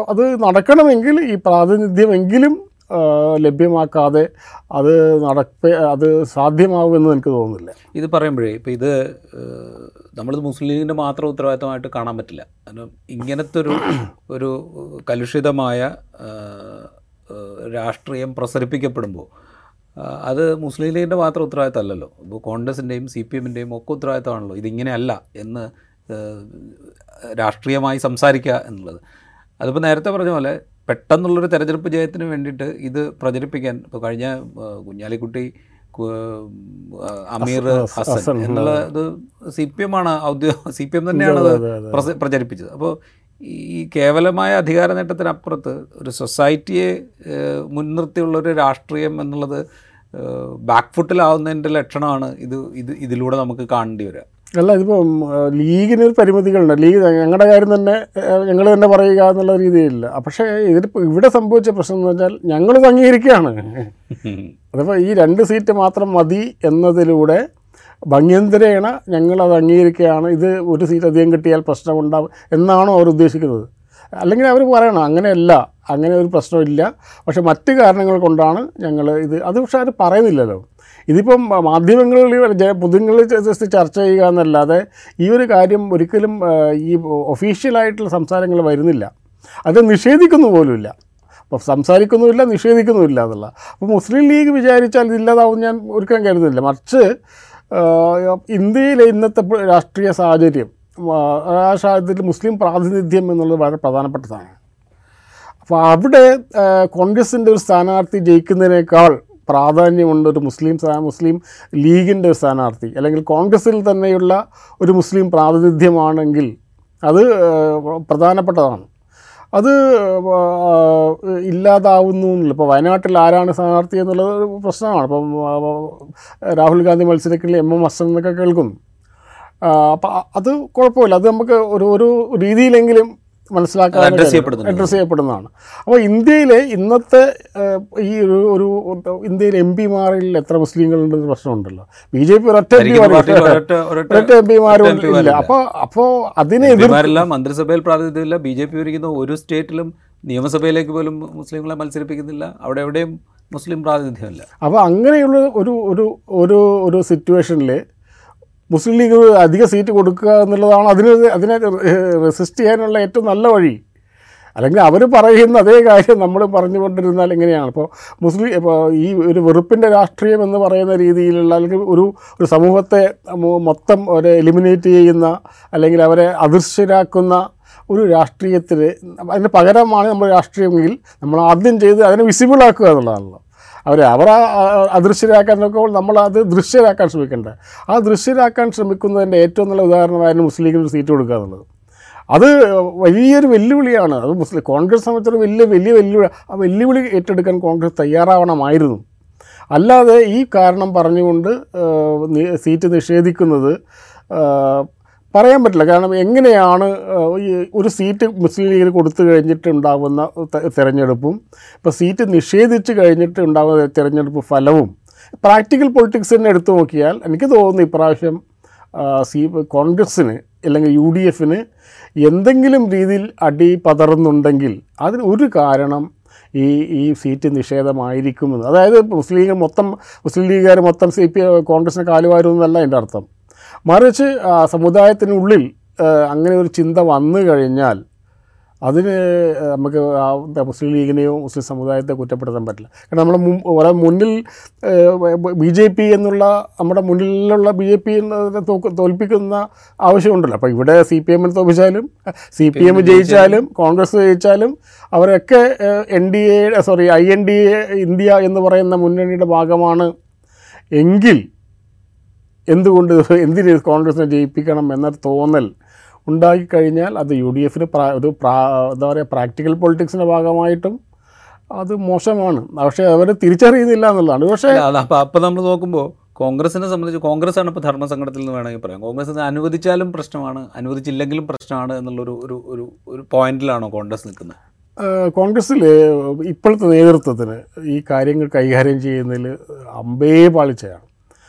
അത് നടക്കണമെങ്കിൽ ഈ പ്രാതിനിധ്യമെങ്കിലും ലഭ്യമാക്കാതെ അത് നടപ്പ അത് സാധ്യമാകുമെന്ന് എനിക്ക് തോന്നുന്നില്ല. ഇത് പറയുമ്പോഴേ ഇപ്പോൾ ഇത് നമ്മളിത് മുസ്ലിം ലീഗിന്റെ മാത്രം ഉത്തരവാദിത്തമായിട്ട് കാണാൻ പറ്റില്ല. കാരണം ഇങ്ങനത്തെ ഒരു ഒരു കലുഷിതമായ രാഷ്ട്രീയം പ്രസരിപ്പിക്കപ്പെടുമ്പോൾ അത് മുസ്ലിം ലീഗിന്റെ മാത്രം ഉത്തരവാദിത്തമല്ലല്ലോ. ഇപ്പോൾ കോൺഗ്രസിന്റെയും സി പി എമ്മിന്റെയും ഒക്കെ ഉത്തരവാദിത്തമാണല്ലോ. ഇതിങ്ങനെയല്ല എന്ന് രാഷ്ട്രീയമായി സംസാരിക്കുക എന്നുള്ളത്. അതിപ്പോൾ നേരത്തെ പറഞ്ഞ പോലെ പെട്ടെന്നുള്ളൊരു തെരഞ്ഞെടുപ്പ് ജയത്തിന് വേണ്ടിയിട്ട് ഇത് പ്രചരിപ്പിക്കാൻ ഇപ്പോൾ കഴിഞ്ഞ കുഞ്ഞാലിക്കുട്ടി അമീർ ഹസൻ എന്നുള്ള ഇത് സി പി എം ആണ് ഔദ്യോഗിക സി പി എം തന്നെയാണ് അത്. പ്രചരിപ്പിച്ചത്. അപ്പോൾ ഈ കേവലമായ അധികാര നേട്ടത്തിനപ്പുറത്ത് ഒരു സൊസൈറ്റിയെ മുൻനിർത്തിയുള്ള ഒരു രാഷ്ട്രീയം എന്നുള്ളത് ബാക്ക് ഫുട്ടിലാവുന്നതിന്റെ ലക്ഷണമാണ് ഇത് ഇത് ഇതിലൂടെ നമുക്ക് കാണേണ്ടി വരിക. അല്ല ഇതിപ്പോൾ ലീഗിന് ഒരു പരിമിതികളുണ്ട്. ലീഗ് ഞങ്ങളുടെ കാര്യം തന്നെ ഞങ്ങൾ തന്നെ പറയുക എന്നുള്ള രീതിയിലില്ല. പക്ഷേ ഇതിപ്പോൾ ഇവിടെ സംഭവിച്ച പ്രശ്നം എന്ന് വെച്ചാൽ ഞങ്ങളിത് അംഗീകരിക്കുകയാണ് അതിപ്പോൾ ഈ രണ്ട് സീറ്റ് മാത്രം മതി എന്നതിലൂടെ ഭംഗ്യന്തരേണ ഞങ്ങളത് അംഗീകരിക്കുകയാണ്. ഇത് ഒരു സീറ്റ് അധികം കിട്ടിയാൽ പ്രശ്നമുണ്ടാവും എന്നാണോ അവർ ഉദ്ദേശിക്കുന്നത്. അല്ലെങ്കിൽ അവർ പറയണം അങ്ങനെയല്ല അങ്ങനെ ഒരു പ്രശ്നമില്ല. പക്ഷേ മറ്റ് കാരണങ്ങൾ കൊണ്ടാണ് ഞങ്ങൾ ഇത് അത് പക്ഷേ അവർ പറയുന്നില്ലല്ലോ. ഇതിപ്പം മാധ്യമങ്ങളിൽ പൊതുങ്ങളിൽ ജസ്റ്റ് ചർച്ച ചെയ്യുക എന്നല്ലാതെ ഈ ഒരു കാര്യം ഒരിക്കലും ഈ ഒഫീഷ്യലായിട്ടുള്ള സംസാരങ്ങൾ വരുന്നില്ല. അത് നിഷേധിക്കുന്നു പോലുമില്ല. അപ്പോൾ സംസാരിക്കുന്നുമില്ല നിഷേധിക്കുന്നുമില്ല എന്നുള്ള. അപ്പോൾ മുസ്ലിം ലീഗ് വിചാരിച്ചാൽ ഇതില്ലാതാവും ഞാൻ ഒരിക്കലും കരുതുന്നില്ല. മറിച്ച് ഇന്ത്യയിലെ ഇന്നത്തെ രാഷ്ട്രീയ സാഹചര്യം ആ, സാഹചര്യത്തിൽ മുസ്ലിം പ്രാതിനിധ്യം എന്നുള്ളത് വളരെ പ്രധാനപ്പെട്ടതാണ്. അപ്പോൾ അവിടെ കോൺഗ്രസിന്റെ ഒരു സ്ഥാനാർത്ഥി ജയിക്കുന്നതിനേക്കാൾ പ്രാധാന്യമുണ്ട് ഒരു മുസ്ലിം മുസ്ലിം ലീഗിന്റെ ഒരു സ്ഥാനാർത്ഥി അല്ലെങ്കിൽ കോൺഗ്രസ്സിൽ തന്നെയുള്ള ഒരു മുസ്ലിം പ്രാതിനിധ്യമാണെങ്കിൽ അത് പ്രധാനപ്പെട്ടതാണ്. അത് ഇല്ലാതാവുന്നു എന്നില്ല. ഇപ്പോൾ വയനാട്ടിൽ ആരാണ് സ്ഥാനാർത്ഥി എന്നുള്ളത് ഒരു പ്രശ്നമാണ്. ഇപ്പം രാഹുൽ ഗാന്ധി മത്സരത്തിൽ എം എം ഹസൻ എന്നൊക്കെ കേൾക്കുന്നു അപ്പം അത് കുഴപ്പമില്ല. അത് നമുക്ക് ഒരു ഒരു രീതിയിലെങ്കിലും മനസ്സിലാക്കാൻ അഡ്രസ് ചെയ്യപ്പെടുന്നു അഡ്രസ് ചെയ്യപ്പെടുന്നതാണ്. അപ്പോൾ ഇന്ത്യയിലെ ഇന്നത്തെ ഈ ഒരു ഒരു ഇന്ത്യയിൽ എം പിമാരിൽ എത്ര മുസ്ലിങ്ങളുണ്ടെന്ന് പ്രശ്നമുണ്ടല്ലോ. ബി ജെ പി ഒരൊറ്റ എം ഒരൊറ്റ- എം പിമാരും ഇല്ല. അപ്പോൾ അപ്പോൾ അതിനെ മന്ത്രിസഭയിൽ പ്രാതിനിധ്യമില്ല. ബി ജെ പി ഭരിക്കുന്ന ഒരു സ്റ്റേറ്റിലും നിയമസഭയിലേക്ക് പോലും മുസ്ലിങ്ങളെ മത്സരിപ്പിക്കുന്നില്ല. അവിടെ എവിടെയും മുസ്ലിം പ്രാതിനിധ്യമല്ല. അപ്പോൾ അങ്ങനെയുള്ള ഒരു ഒരു ഒരു ഒരു സിറ്റുവേഷനിൽ മുസ്ലിം ലീഗ് അധിക സീറ്റ് കൊടുക്കുക എന്നുള്ളതാണ് അതിന് അതിനെ റെസിസ്റ്റ് ചെയ്യാനുള്ള ഏറ്റവും നല്ല വഴി. അല്ലെങ്കിൽ അവർ പറയുന്ന അതേ കാര്യം നമ്മൾ പറഞ്ഞുകൊണ്ടിരുന്നാൽ എങ്ങനെയാണ്? ഇപ്പോൾ മുസ്ലിം ഇപ്പോൾ ഈ ഒരു വെറുപ്പിന്റെ രാഷ്ട്രീയം എന്ന് പറയുന്ന രീതിയിലുള്ള അല്ലെങ്കിൽ ഒരു ഒരു സമൂഹത്തെ മൊത്തം ഒരു എലിമിനേറ്റ് ചെയ്യുന്ന അല്ലെങ്കിൽ അവരെ അദൃശ്യരാക്കുന്ന ഒരു രാഷ്ട്രീയത്തിൽ അതിന് പകരമാണ് നമ്മൾ രാഷ്ട്രീയമെങ്കിൽ നമ്മൾ ആദ്യം ചെയ്ത് അതിനെ വിസിബിളാക്കുക എന്നുള്ളതാണല്ലോ. അവരെ അവർ അദൃശ്യരാക്കാൻ നോക്കുമ്പോൾ നമ്മൾ അത് ദൃശ്യരാക്കാൻ ശ്രമിക്കേണ്ട ആ ദൃശ്യരാക്കാൻ ശ്രമിക്കുന്നതിന്റെ ഏറ്റവും നല്ല ഉദാഹരണമായിരുന്നു മുസ്ലിം ലീഗിന് സീറ്റ് കൊടുക്കുക എന്നുള്ളത്. അത് വലിയൊരു വെല്ലുവിളിയാണ്. അത് മുസ്ലിം കോൺഗ്രസ് സംബന്ധിച്ചൊരു വലിയ വലിയ വെല്ലുവിളി ആ വെല്ലുവിളി ഏറ്റെടുക്കാൻ കോൺഗ്രസ് തയ്യാറാവണമായിരുന്നു. അല്ലാതെ ഈ കാരണം പറഞ്ഞുകൊണ്ട് സീറ്റ് നിഷേധിക്കുന്നത് പറയാൻ പറ്റില്ല. കാരണം എങ്ങനെയാണ് ഒരു സീറ്റ് മുസ്ലിം ലീഗിന് കൊടുത്തു കഴിഞ്ഞിട്ടുണ്ടാകുന്ന തിരഞ്ഞെടുപ്പും ഇപ്പോൾ സീറ്റ് നിഷേധിച്ച് കഴിഞ്ഞിട്ട് ഉണ്ടാകുന്ന തിരഞ്ഞെടുപ്പ് ഫലവും പ്രാക്ടിക്കൽ പൊളിറ്റിക്സ് തന്നെ എടുത്തു നോക്കിയാൽ എനിക്ക് തോന്നുന്നു ഇപ്രാവശ്യം സി കോൺഗ്രസ്സിന് അല്ലെങ്കിൽ യു ഡി എഫിന് എന്തെങ്കിലും രീതിയിൽ അടി പതറുന്നുണ്ടെങ്കിൽ അതിന് ഒരു കാരണം ഈ ഈ സീറ്റ് നിഷേധമായിരിക്കുമെന്ന്. അതായത് മുസ്ലിം ലീഗ് മൊത്തം മുസ്ലിം ലീഗുകാർ മൊത്തം സി പി കോൺഗ്രസിനെ കാലുവാരുമെന്നല്ല എന്റെ അർത്ഥം. മറിച്ച് ആ, സമുദായത്തിനുള്ളിൽ അങ്ങനെ ഒരു ചിന്ത വന്നു കഴിഞ്ഞാൽ അതിന് നമുക്ക് മുസ്ലിം ലീഗിനെയോ മുസ്ലിം സമുദായത്തെ കുറ്റപ്പെടുത്താൻ പറ്റില്ല. കാരണം നമ്മുടെ മുൻ ഒരേ മുന്നിൽ ബി ജെ പി എന്നുള്ള നമ്മുടെ മുന്നിലുള്ള ബി ജെ പി തോൽപ്പിക്കുന്ന ആവശ്യമുണ്ടല്ലോ. അപ്പോൾ ഇവിടെ സി പി എമ്മിനെ തോൽപ്പിച്ചാലും സി പി എം ജയിച്ചാലും കോൺഗ്രസ് ജയിച്ചാലും അവരൊക്കെ N D A sorry I N D I India എന്ന് പറയുന്ന മുന്നണിയുടെ ഭാഗമാണ്. എങ്കിൽ എന്തുകൊണ്ട് എന്തിന് കോൺഗ്രസിനെ ജയിപ്പിക്കണം എന്നൊരു തോന്നൽ ഉണ്ടാക്കിക്കഴിഞ്ഞാൽ അത് യു ഡി എഫിന് പ്രാ ഒരു പ്രാ എന്താ പറയുക പ്രാക്ടിക്കൽ പൊളിറ്റിക്സിന്റെ ഭാഗമായിട്ടും അത് മോശമാണ്. പക്ഷേ അവർ തിരിച്ചറിയുന്നില്ല എന്നുള്ളതാണ്. പക്ഷേ അപ്പോൾ അപ്പം അപ്പം നമ്മൾ നോക്കുമ്പോൾ കോൺഗ്രസിനെ സംബന്ധിച്ച് കോൺഗ്രസ് ആണ് ഇപ്പോൾ ധർമ്മസങ്കടത്തിൽ നിന്ന് വേണമെങ്കിൽ പറയാം. കോൺഗ്രസ് അനുവദിച്ചാലും പ്രശ്നമാണ് അനുവദിച്ചില്ലെങ്കിലും പ്രശ്നമാണ് എന്നുള്ളൊരു ഒരു ഒരു ഒരു പോയിന്റിലാണോ കോൺഗ്രസ് നിൽക്കുന്നത്? കോൺഗ്രസ്സിൽ ഇപ്പോഴത്തെ നേതൃത്വത്തിന് ഈ കാര്യങ്ങൾ കൈകാര്യം ചെയ്യുന്നതിൽ അമ്പേ പാളിച്ചയാണ്.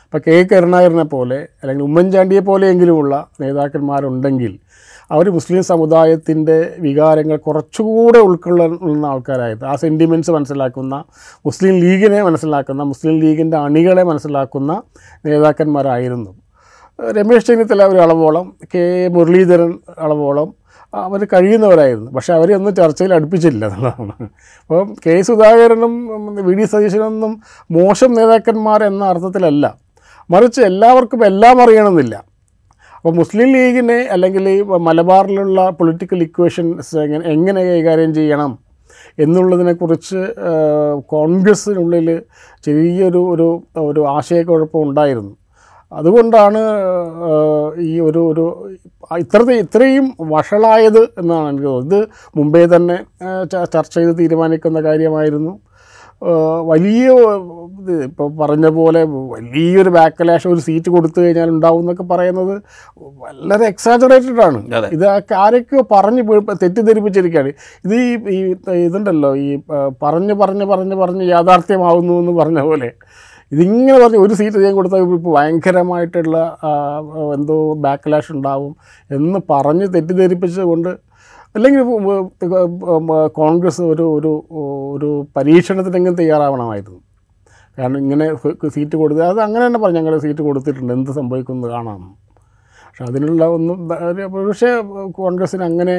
ഇപ്പോൾ കെ കരുണാകരനെ പോലെ അല്ലെങ്കിൽ ഉമ്മൻചാണ്ടിയെ പോലെയെങ്കിലുമുള്ള നേതാക്കന്മാരുണ്ടെങ്കിൽ അവർ മുസ്ലിം സമുദായത്തിന്റെ വികാരങ്ങൾ കുറച്ചുകൂടെ ഉൾക്കൊള്ളുന്ന ആൾക്കാരായത് ആ സെന്റിമെന്റ്സ് മനസ്സിലാക്കുന്ന മുസ്ലിം ലീഗിനെ മനസ്സിലാക്കുന്ന മുസ്ലിം ലീഗിന്റെ അണികളെ മനസ്സിലാക്കുന്ന നേതാക്കന്മാരായിരുന്നു. രമേശ് ചെന്നിത്തല ഒരു അളവോളം കെ മുരളീധരൻ അളവോളം അവർ കഴിയുന്നവരായിരുന്നു. പക്ഷേ അവരെ ഒന്നും ചർച്ചയിൽ അടുപ്പിച്ചില്ല എന്നുള്ളതാണ്. അപ്പം കെ സുധാകരനും വി ഡി സതീശനൊന്നും മോശം നേതാക്കന്മാർ എന്ന അർത്ഥത്തിലല്ല. മറിച്ച് എല്ലാവർക്കും എല്ലാം അറിയണമെന്നില്ല. അപ്പോൾ മുസ്ലിം ലീഗിനെ അല്ലെങ്കിൽ മലബാറിലുള്ള പൊളിറ്റിക്കൽ ഇക്വേഷൻസ് എങ്ങനെ എങ്ങനെ കൈകാര്യം ചെയ്യണം എന്നുള്ളതിനെക്കുറിച്ച് കോൺഗ്രസ്സിനുള്ളിൽ ചെറിയൊരു ഒരു ഒരു ആശയക്കുഴപ്പം ഉണ്ടായിരുന്നു. അതുകൊണ്ടാണ് ഈ ഒരു ഒരു ഇത്ര ഇത്രയും വഷളായത് എന്നാണ് എനിക്ക് തോന്നുന്നത്. ഇത് മുമ്പേ തന്നെ ചർച്ച ചെയ്ത് തീരുമാനിക്കുന്ന കാര്യമായിരുന്നു. വലിയ ഇപ്പോൾ പറഞ്ഞ പോലെ വലിയൊരു ബാക്കലാഷ് ഒരു സീറ്റ് കൊടുത്തു കഴിഞ്ഞാൽ ഉണ്ടാവും എന്നൊക്കെ പറയുന്നത് വളരെ എക്സാജറേറ്റഡ് ആണ്. ഇത് ആരൊക്കെയോ പറഞ്ഞ് തെറ്റിദ്ധരിപ്പിച്ചിരിക്കുകയാണ്. ഇത് ഈ ഈ ഇതുണ്ടല്ലോ ഈ പറഞ്ഞ് പറഞ്ഞ് പറഞ്ഞ് പറഞ്ഞ് യാഥാർത്ഥ്യമാവുന്നു എന്ന് പറഞ്ഞ പോലെ. ഇതിങ്ങനെ പറഞ്ഞ് ഒരു സീറ്റ് ചെയ്യാൻ കൊടുത്താൽ ഇപ്പോൾ ഭയങ്കരമായിട്ടുള്ള എന്തോ ബാക്ക്ലാഷ് ഉണ്ടാവും എന്ന് പറഞ്ഞ് തെറ്റിദ്ധരിപ്പിച്ചത് കൊണ്ട് അല്ലെങ്കിൽ കോൺഗ്രസ് ഒരു ഒരു ഒരു പരീക്ഷണത്തിനെങ്കിലും തയ്യാറാവണമായിരുന്നു. കാരണം ഇങ്ങനെ സീറ്റ് കൊടുത്ത് അത് അങ്ങനെ തന്നെ പറഞ്ഞു ഞങ്ങൾ സീറ്റ് കൊടുത്തിട്ടുണ്ട് എന്ത് സംഭവിക്കുന്നത് കാണാം. പക്ഷെ അതിനുള്ള ഒന്നും പക്ഷേ കോൺഗ്രസ്സിന് അങ്ങനെ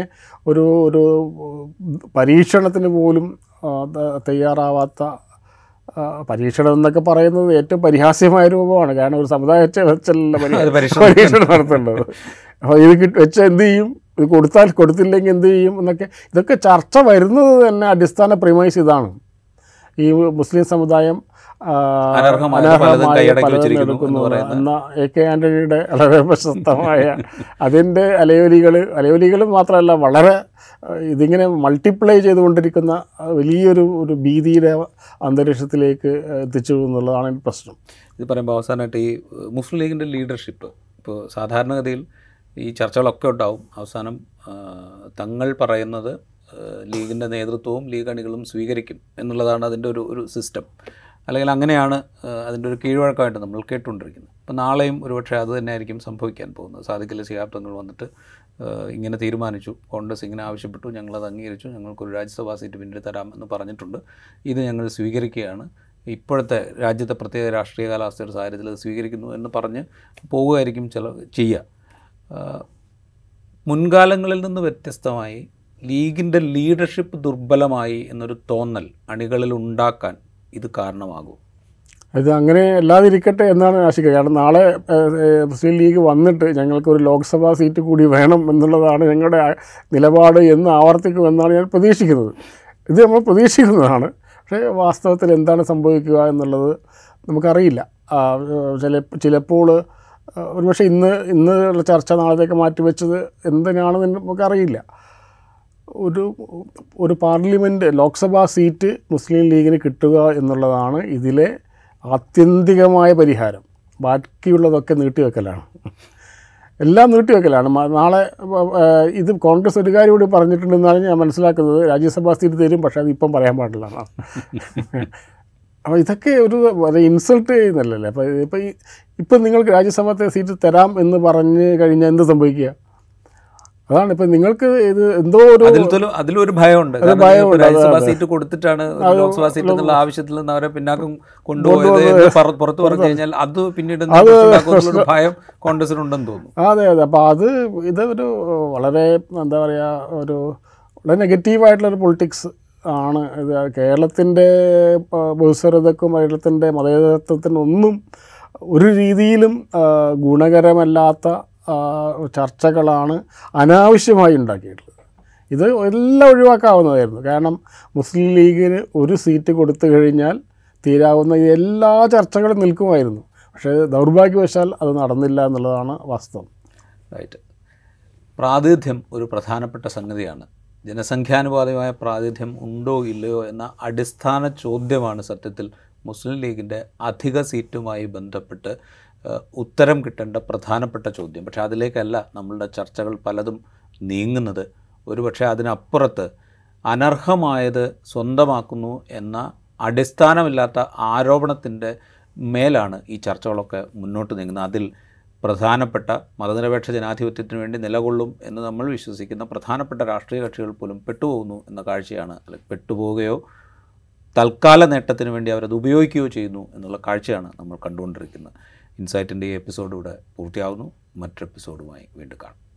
ഒരു ഒരു പരീക്ഷണത്തിന് പോലും തയ്യാറാവാത്ത പരീക്ഷണം എന്നൊക്കെ പറയുന്നത് ഏറ്റവും പരിഹാസ്യമായ രൂപമാണ്. കാരണം ഒരു സമുദായത്തെ വെച്ചല്ല പരീക്ഷണം നടത്തേണ്ടത്. അപ്പോൾ ഇത് വെച്ചാൽ എന്ത് ചെയ്യും? ഇത് കൊടുത്താൽ കൊടുത്തില്ലെങ്കിൽ എന്ത് ചെയ്യും എന്നൊക്കെ. ഇതൊക്കെ ചർച്ച വരുന്നത് തന്നെ അടിസ്ഥാന പ്രിമൈസ് ഇതാണ്. ഈ മുസ്ലിം സമുദായം അനർഹമായ എന്ന് എ കെ ആന്റണിയുടെ വളരെ പ്രശസ്തമായ അതിന്റെ അലയോലികൾ അലയോലികൾ മാത്രമല്ല വളരെ ഇതിങ്ങനെ മൾട്ടിപ്ലൈ ചെയ്തുകൊണ്ടിരിക്കുന്ന വലിയൊരു ഒരു ഭീതിയുടെ അന്തരീക്ഷത്തിലേക്ക് എത്തിച്ചു എന്നുള്ളതാണ് പ്രശ്നം. ഇത് പറയുമ്പോൾ അവസാനമായിട്ട് ഈ മുസ്ലിം ലീഗിന്റെ ലീഡർഷിപ്പ് ഇപ്പോൾ സാധാരണഗതിയിൽ ഈ ചർച്ചകളൊക്കെ ഉണ്ടാവും. അവസാനം തങ്ങൾ പറയുന്നത് ലീഗിന്റെ നേതൃത്വവും ലീഗ് അണികളും സ്വീകരിക്കും എന്നുള്ളതാണ് അതിന്റെ ഒരു ഒരു സിസ്റ്റം. അല്ലെങ്കിൽ അങ്ങനെയാണ് അതിന്റെ ഒരു കീഴ്വഴക്കമായിട്ട് നമ്മൾ കേട്ടുകൊണ്ടിരിക്കുന്നത്. അപ്പോൾ നാളെയും ഒരുപക്ഷെ അത് തന്നെയായിരിക്കും സംഭവിക്കാൻ പോകുന്നത്. സാധിക്കില്ല ശിഹാബ്ദങ്ങൾ വന്നിട്ട് ഇങ്ങനെ തീരുമാനിച്ചു. കോൺഗ്രസ് ഇങ്ങനെ ആവശ്യപ്പെട്ടു. ഞങ്ങളത് അംഗീകരിച്ചു. ഞങ്ങൾക്കൊരു രാജ്യസഭാ സീറ്റ് പിന്നീട് തരാം എന്ന് പറഞ്ഞിട്ടുണ്ട്. ഇത് ഞങ്ങൾ സ്വീകരിക്കുകയാണ്. ഇപ്പോഴത്തെ രാജ്യത്തെ പ്രത്യേക രാഷ്ട്രീയ കാലാവസ്ഥയുടെ സാഹചര്യത്തിൽ അത് സ്വീകരിക്കുന്നു എന്ന് പറഞ്ഞ് പോവുകയായിരിക്കും ചില ചെയ്യുക. മുൻകാലങ്ങളിൽ നിന്ന് വ്യത്യസ്തമായി ലീഗിന്റെ ലീഡർഷിപ്പ് ദുർബലമായി എന്നൊരു തോന്നൽ അണികളിൽ ഉണ്ടാക്കാൻ ഇത് കാരണമാകും. ഇത് അങ്ങനെ അല്ലാതിരിക്കട്ടെ എന്നാണ് ആശിക്കുക. കാരണം നാളെ മുസ്ലിം ലീഗ് വന്നിട്ട് ഞങ്ങൾക്കൊരു ലോക്സഭാ സീറ്റ് കൂടി വേണം എന്നുള്ളതാണ് ഞങ്ങളുടെ നിലപാട് എന്ന് ആവർത്തിക്കുമെന്നാണ് ഞാൻ പ്രതീക്ഷിക്കുന്നത്. ഇത് നമ്മൾ പ്രതീക്ഷിക്കുന്നതാണ്. പക്ഷേ വാസ്തവത്തിൽ എന്താണ് സംഭവിക്കുക എന്നുള്ളത് നമുക്കറിയില്ല. ചില ചിലപ്പോൾ ഒരുപക്ഷെ ഇന്ന് ഇന്ന് ചർച്ച നാളത്തേക്ക് മാറ്റിവെച്ചത് എന്തിനാണെന്ന് നമുക്കറിയില്ല. ഒരു ഒരു പാർലമെന്റ് ലോക്സഭാ സീറ്റ് മുസ്ലിം ലീഗിന് കിട്ടുക എന്നുള്ളതാണ് ഇതിലെ ആത്യന്തികമായ പരിഹാരം. ബാക്കിയുള്ളതൊക്കെ നീട്ടിവെക്കലാണ്. എല്ലാം നീട്ടിവെക്കലാണ്. നാളെ ഇത് കോൺഗ്രസ് ഒരു കാര്യം കൂടി പറഞ്ഞിട്ടുണ്ടെന്നാണ് ഞാൻ മനസ്സിലാക്കുന്നത് രാജ്യസഭാ സീറ്റ് തരും പക്ഷേ അത് ഇപ്പം പറയാൻ പാടില്ല. അപ്പോൾ ഇതൊക്കെ ഒരു ഇൻസൾട്ട് ചെയ്യുന്നല്ലേ അപ്പോൾ ഇപ്പോൾ ഇപ്പം നിങ്ങൾക്ക് രാജ്യസഭത്തെ സീറ്റ് തരാം എന്ന് പറഞ്ഞ് കഴിഞ്ഞാൽ എന്ത് സംഭവിക്കുക? അതാണ് ഇപ്പം നിങ്ങൾക്ക് ഇത് എന്തോ ഒരു അതിലൊരു ഭയമുണ്ട്. രാജ്യസഭാ സീറ്റ് കൊടുത്തിട്ടാണ് ലോക്സഭാ സീറ്റ് എന്നുള്ള ആവശ്യത്തിൽ നിന്ന് അവരെ പിന്നാക്കം കൊണ്ടുപോയത് പുറത്തു പറഞ്ഞു കഴിഞ്ഞാൽ അത് പിന്നീട് ഭയം കോൺഗ്രസിനുണ്ടെന്ന് തോന്നുന്നു. അതെ അതെ. അപ്പൊ അത് ഇതൊരു വളരെ എന്താ പറയുക ഒരു വളരെ നെഗറ്റീവായിട്ടുള്ളൊരു പൊളിറ്റിക്സ് ആണ്. ഇത് കേരളത്തിന്റെ ബഹുസ്വരതക്കും കേരളത്തിന്റെ മതേതരത്വത്തിനൊന്നും ഒരു രീതിയിലും ഗുണകരമല്ലാത്ത ചർച്ചകളാണ് അനാവശ്യമായി ഉണ്ടാക്കിയിട്ടുള്ളത്. ഇത് എല്ലാം ഒഴിവാക്കാവുന്നതായിരുന്നു. കാരണം മുസ്ലിം ലീഗിന് ഒരു സീറ്റ് കൊടുത്തു കഴിഞ്ഞാൽ തീരാവുന്ന എല്ലാ ചർച്ചകളും നിൽക്കുമായിരുന്നു. പക്ഷേ ദൗർഭാഗ്യവശാൽ അത് നടന്നില്ല എന്നുള്ളതാണ് വാസ്തവം. റൈറ്റ് പ്രാതിനിധ്യം ഒരു പ്രധാനപ്പെട്ട സംഗതിയാണ്. ജനസംഖ്യാനുപാതമായ പ്രാതിനിധ്യം ഉണ്ടോ ഇല്ലയോ എന്ന അടിസ്ഥാന ചോദ്യമാണ് സത്യത്തിൽ മുസ്ലിം ലീഗിന്റെ അധിക സീറ്റുമായി ബന്ധപ്പെട്ട് ഉത്തരം കിട്ടേണ്ട പ്രധാനപ്പെട്ട ചോദ്യം. പക്ഷേ അതിലേക്കല്ല നമ്മളുടെ ചർച്ചകൾ പലതും നീങ്ങുന്നത്. ഒരുപക്ഷെ അതിനപ്പുറത്ത് അനർഹമായത് സ്വന്തമാക്കുന്നു എന്ന അടിസ്ഥാനമില്ലാത്ത ആരോപണത്തിന്റെ മേലാണ് ഈ ചർച്ചകളൊക്കെ മുന്നോട്ട് നീങ്ങുന്നത്. അതിൽ പ്രധാനപ്പെട്ട മതനിരപേക്ഷ ജനാധിപത്യത്തിന് വേണ്ടി നിലകൊള്ളും എന്ന് നമ്മൾ വിശ്വസിക്കുന്ന പ്രധാനപ്പെട്ട രാഷ്ട്രീയ കക്ഷികൾ പോലും പെട്ടുപോകുന്നു എന്ന കാഴ്ചയാണ് അല്ലെങ്കിൽ പെട്ടുപോവുകയോ തൽക്കാല നേട്ടത്തിന് വേണ്ടി അവരത് ഉപയോഗിക്കുകയോ ചെയ്യുന്നു എന്നുള്ള കാഴ്ചയാണ് നമ്മൾ കണ്ടുകൊണ്ടിരിക്കുന്നത്. ഇൻസൈറ്റിന്റെ ഈ എപ്പിസോഡ് ഇവിടെ പൂർത്തിയാവുന്നു. മറ്റൊരു എപ്പിസോഡുമായി വീണ്ടും കാണാം.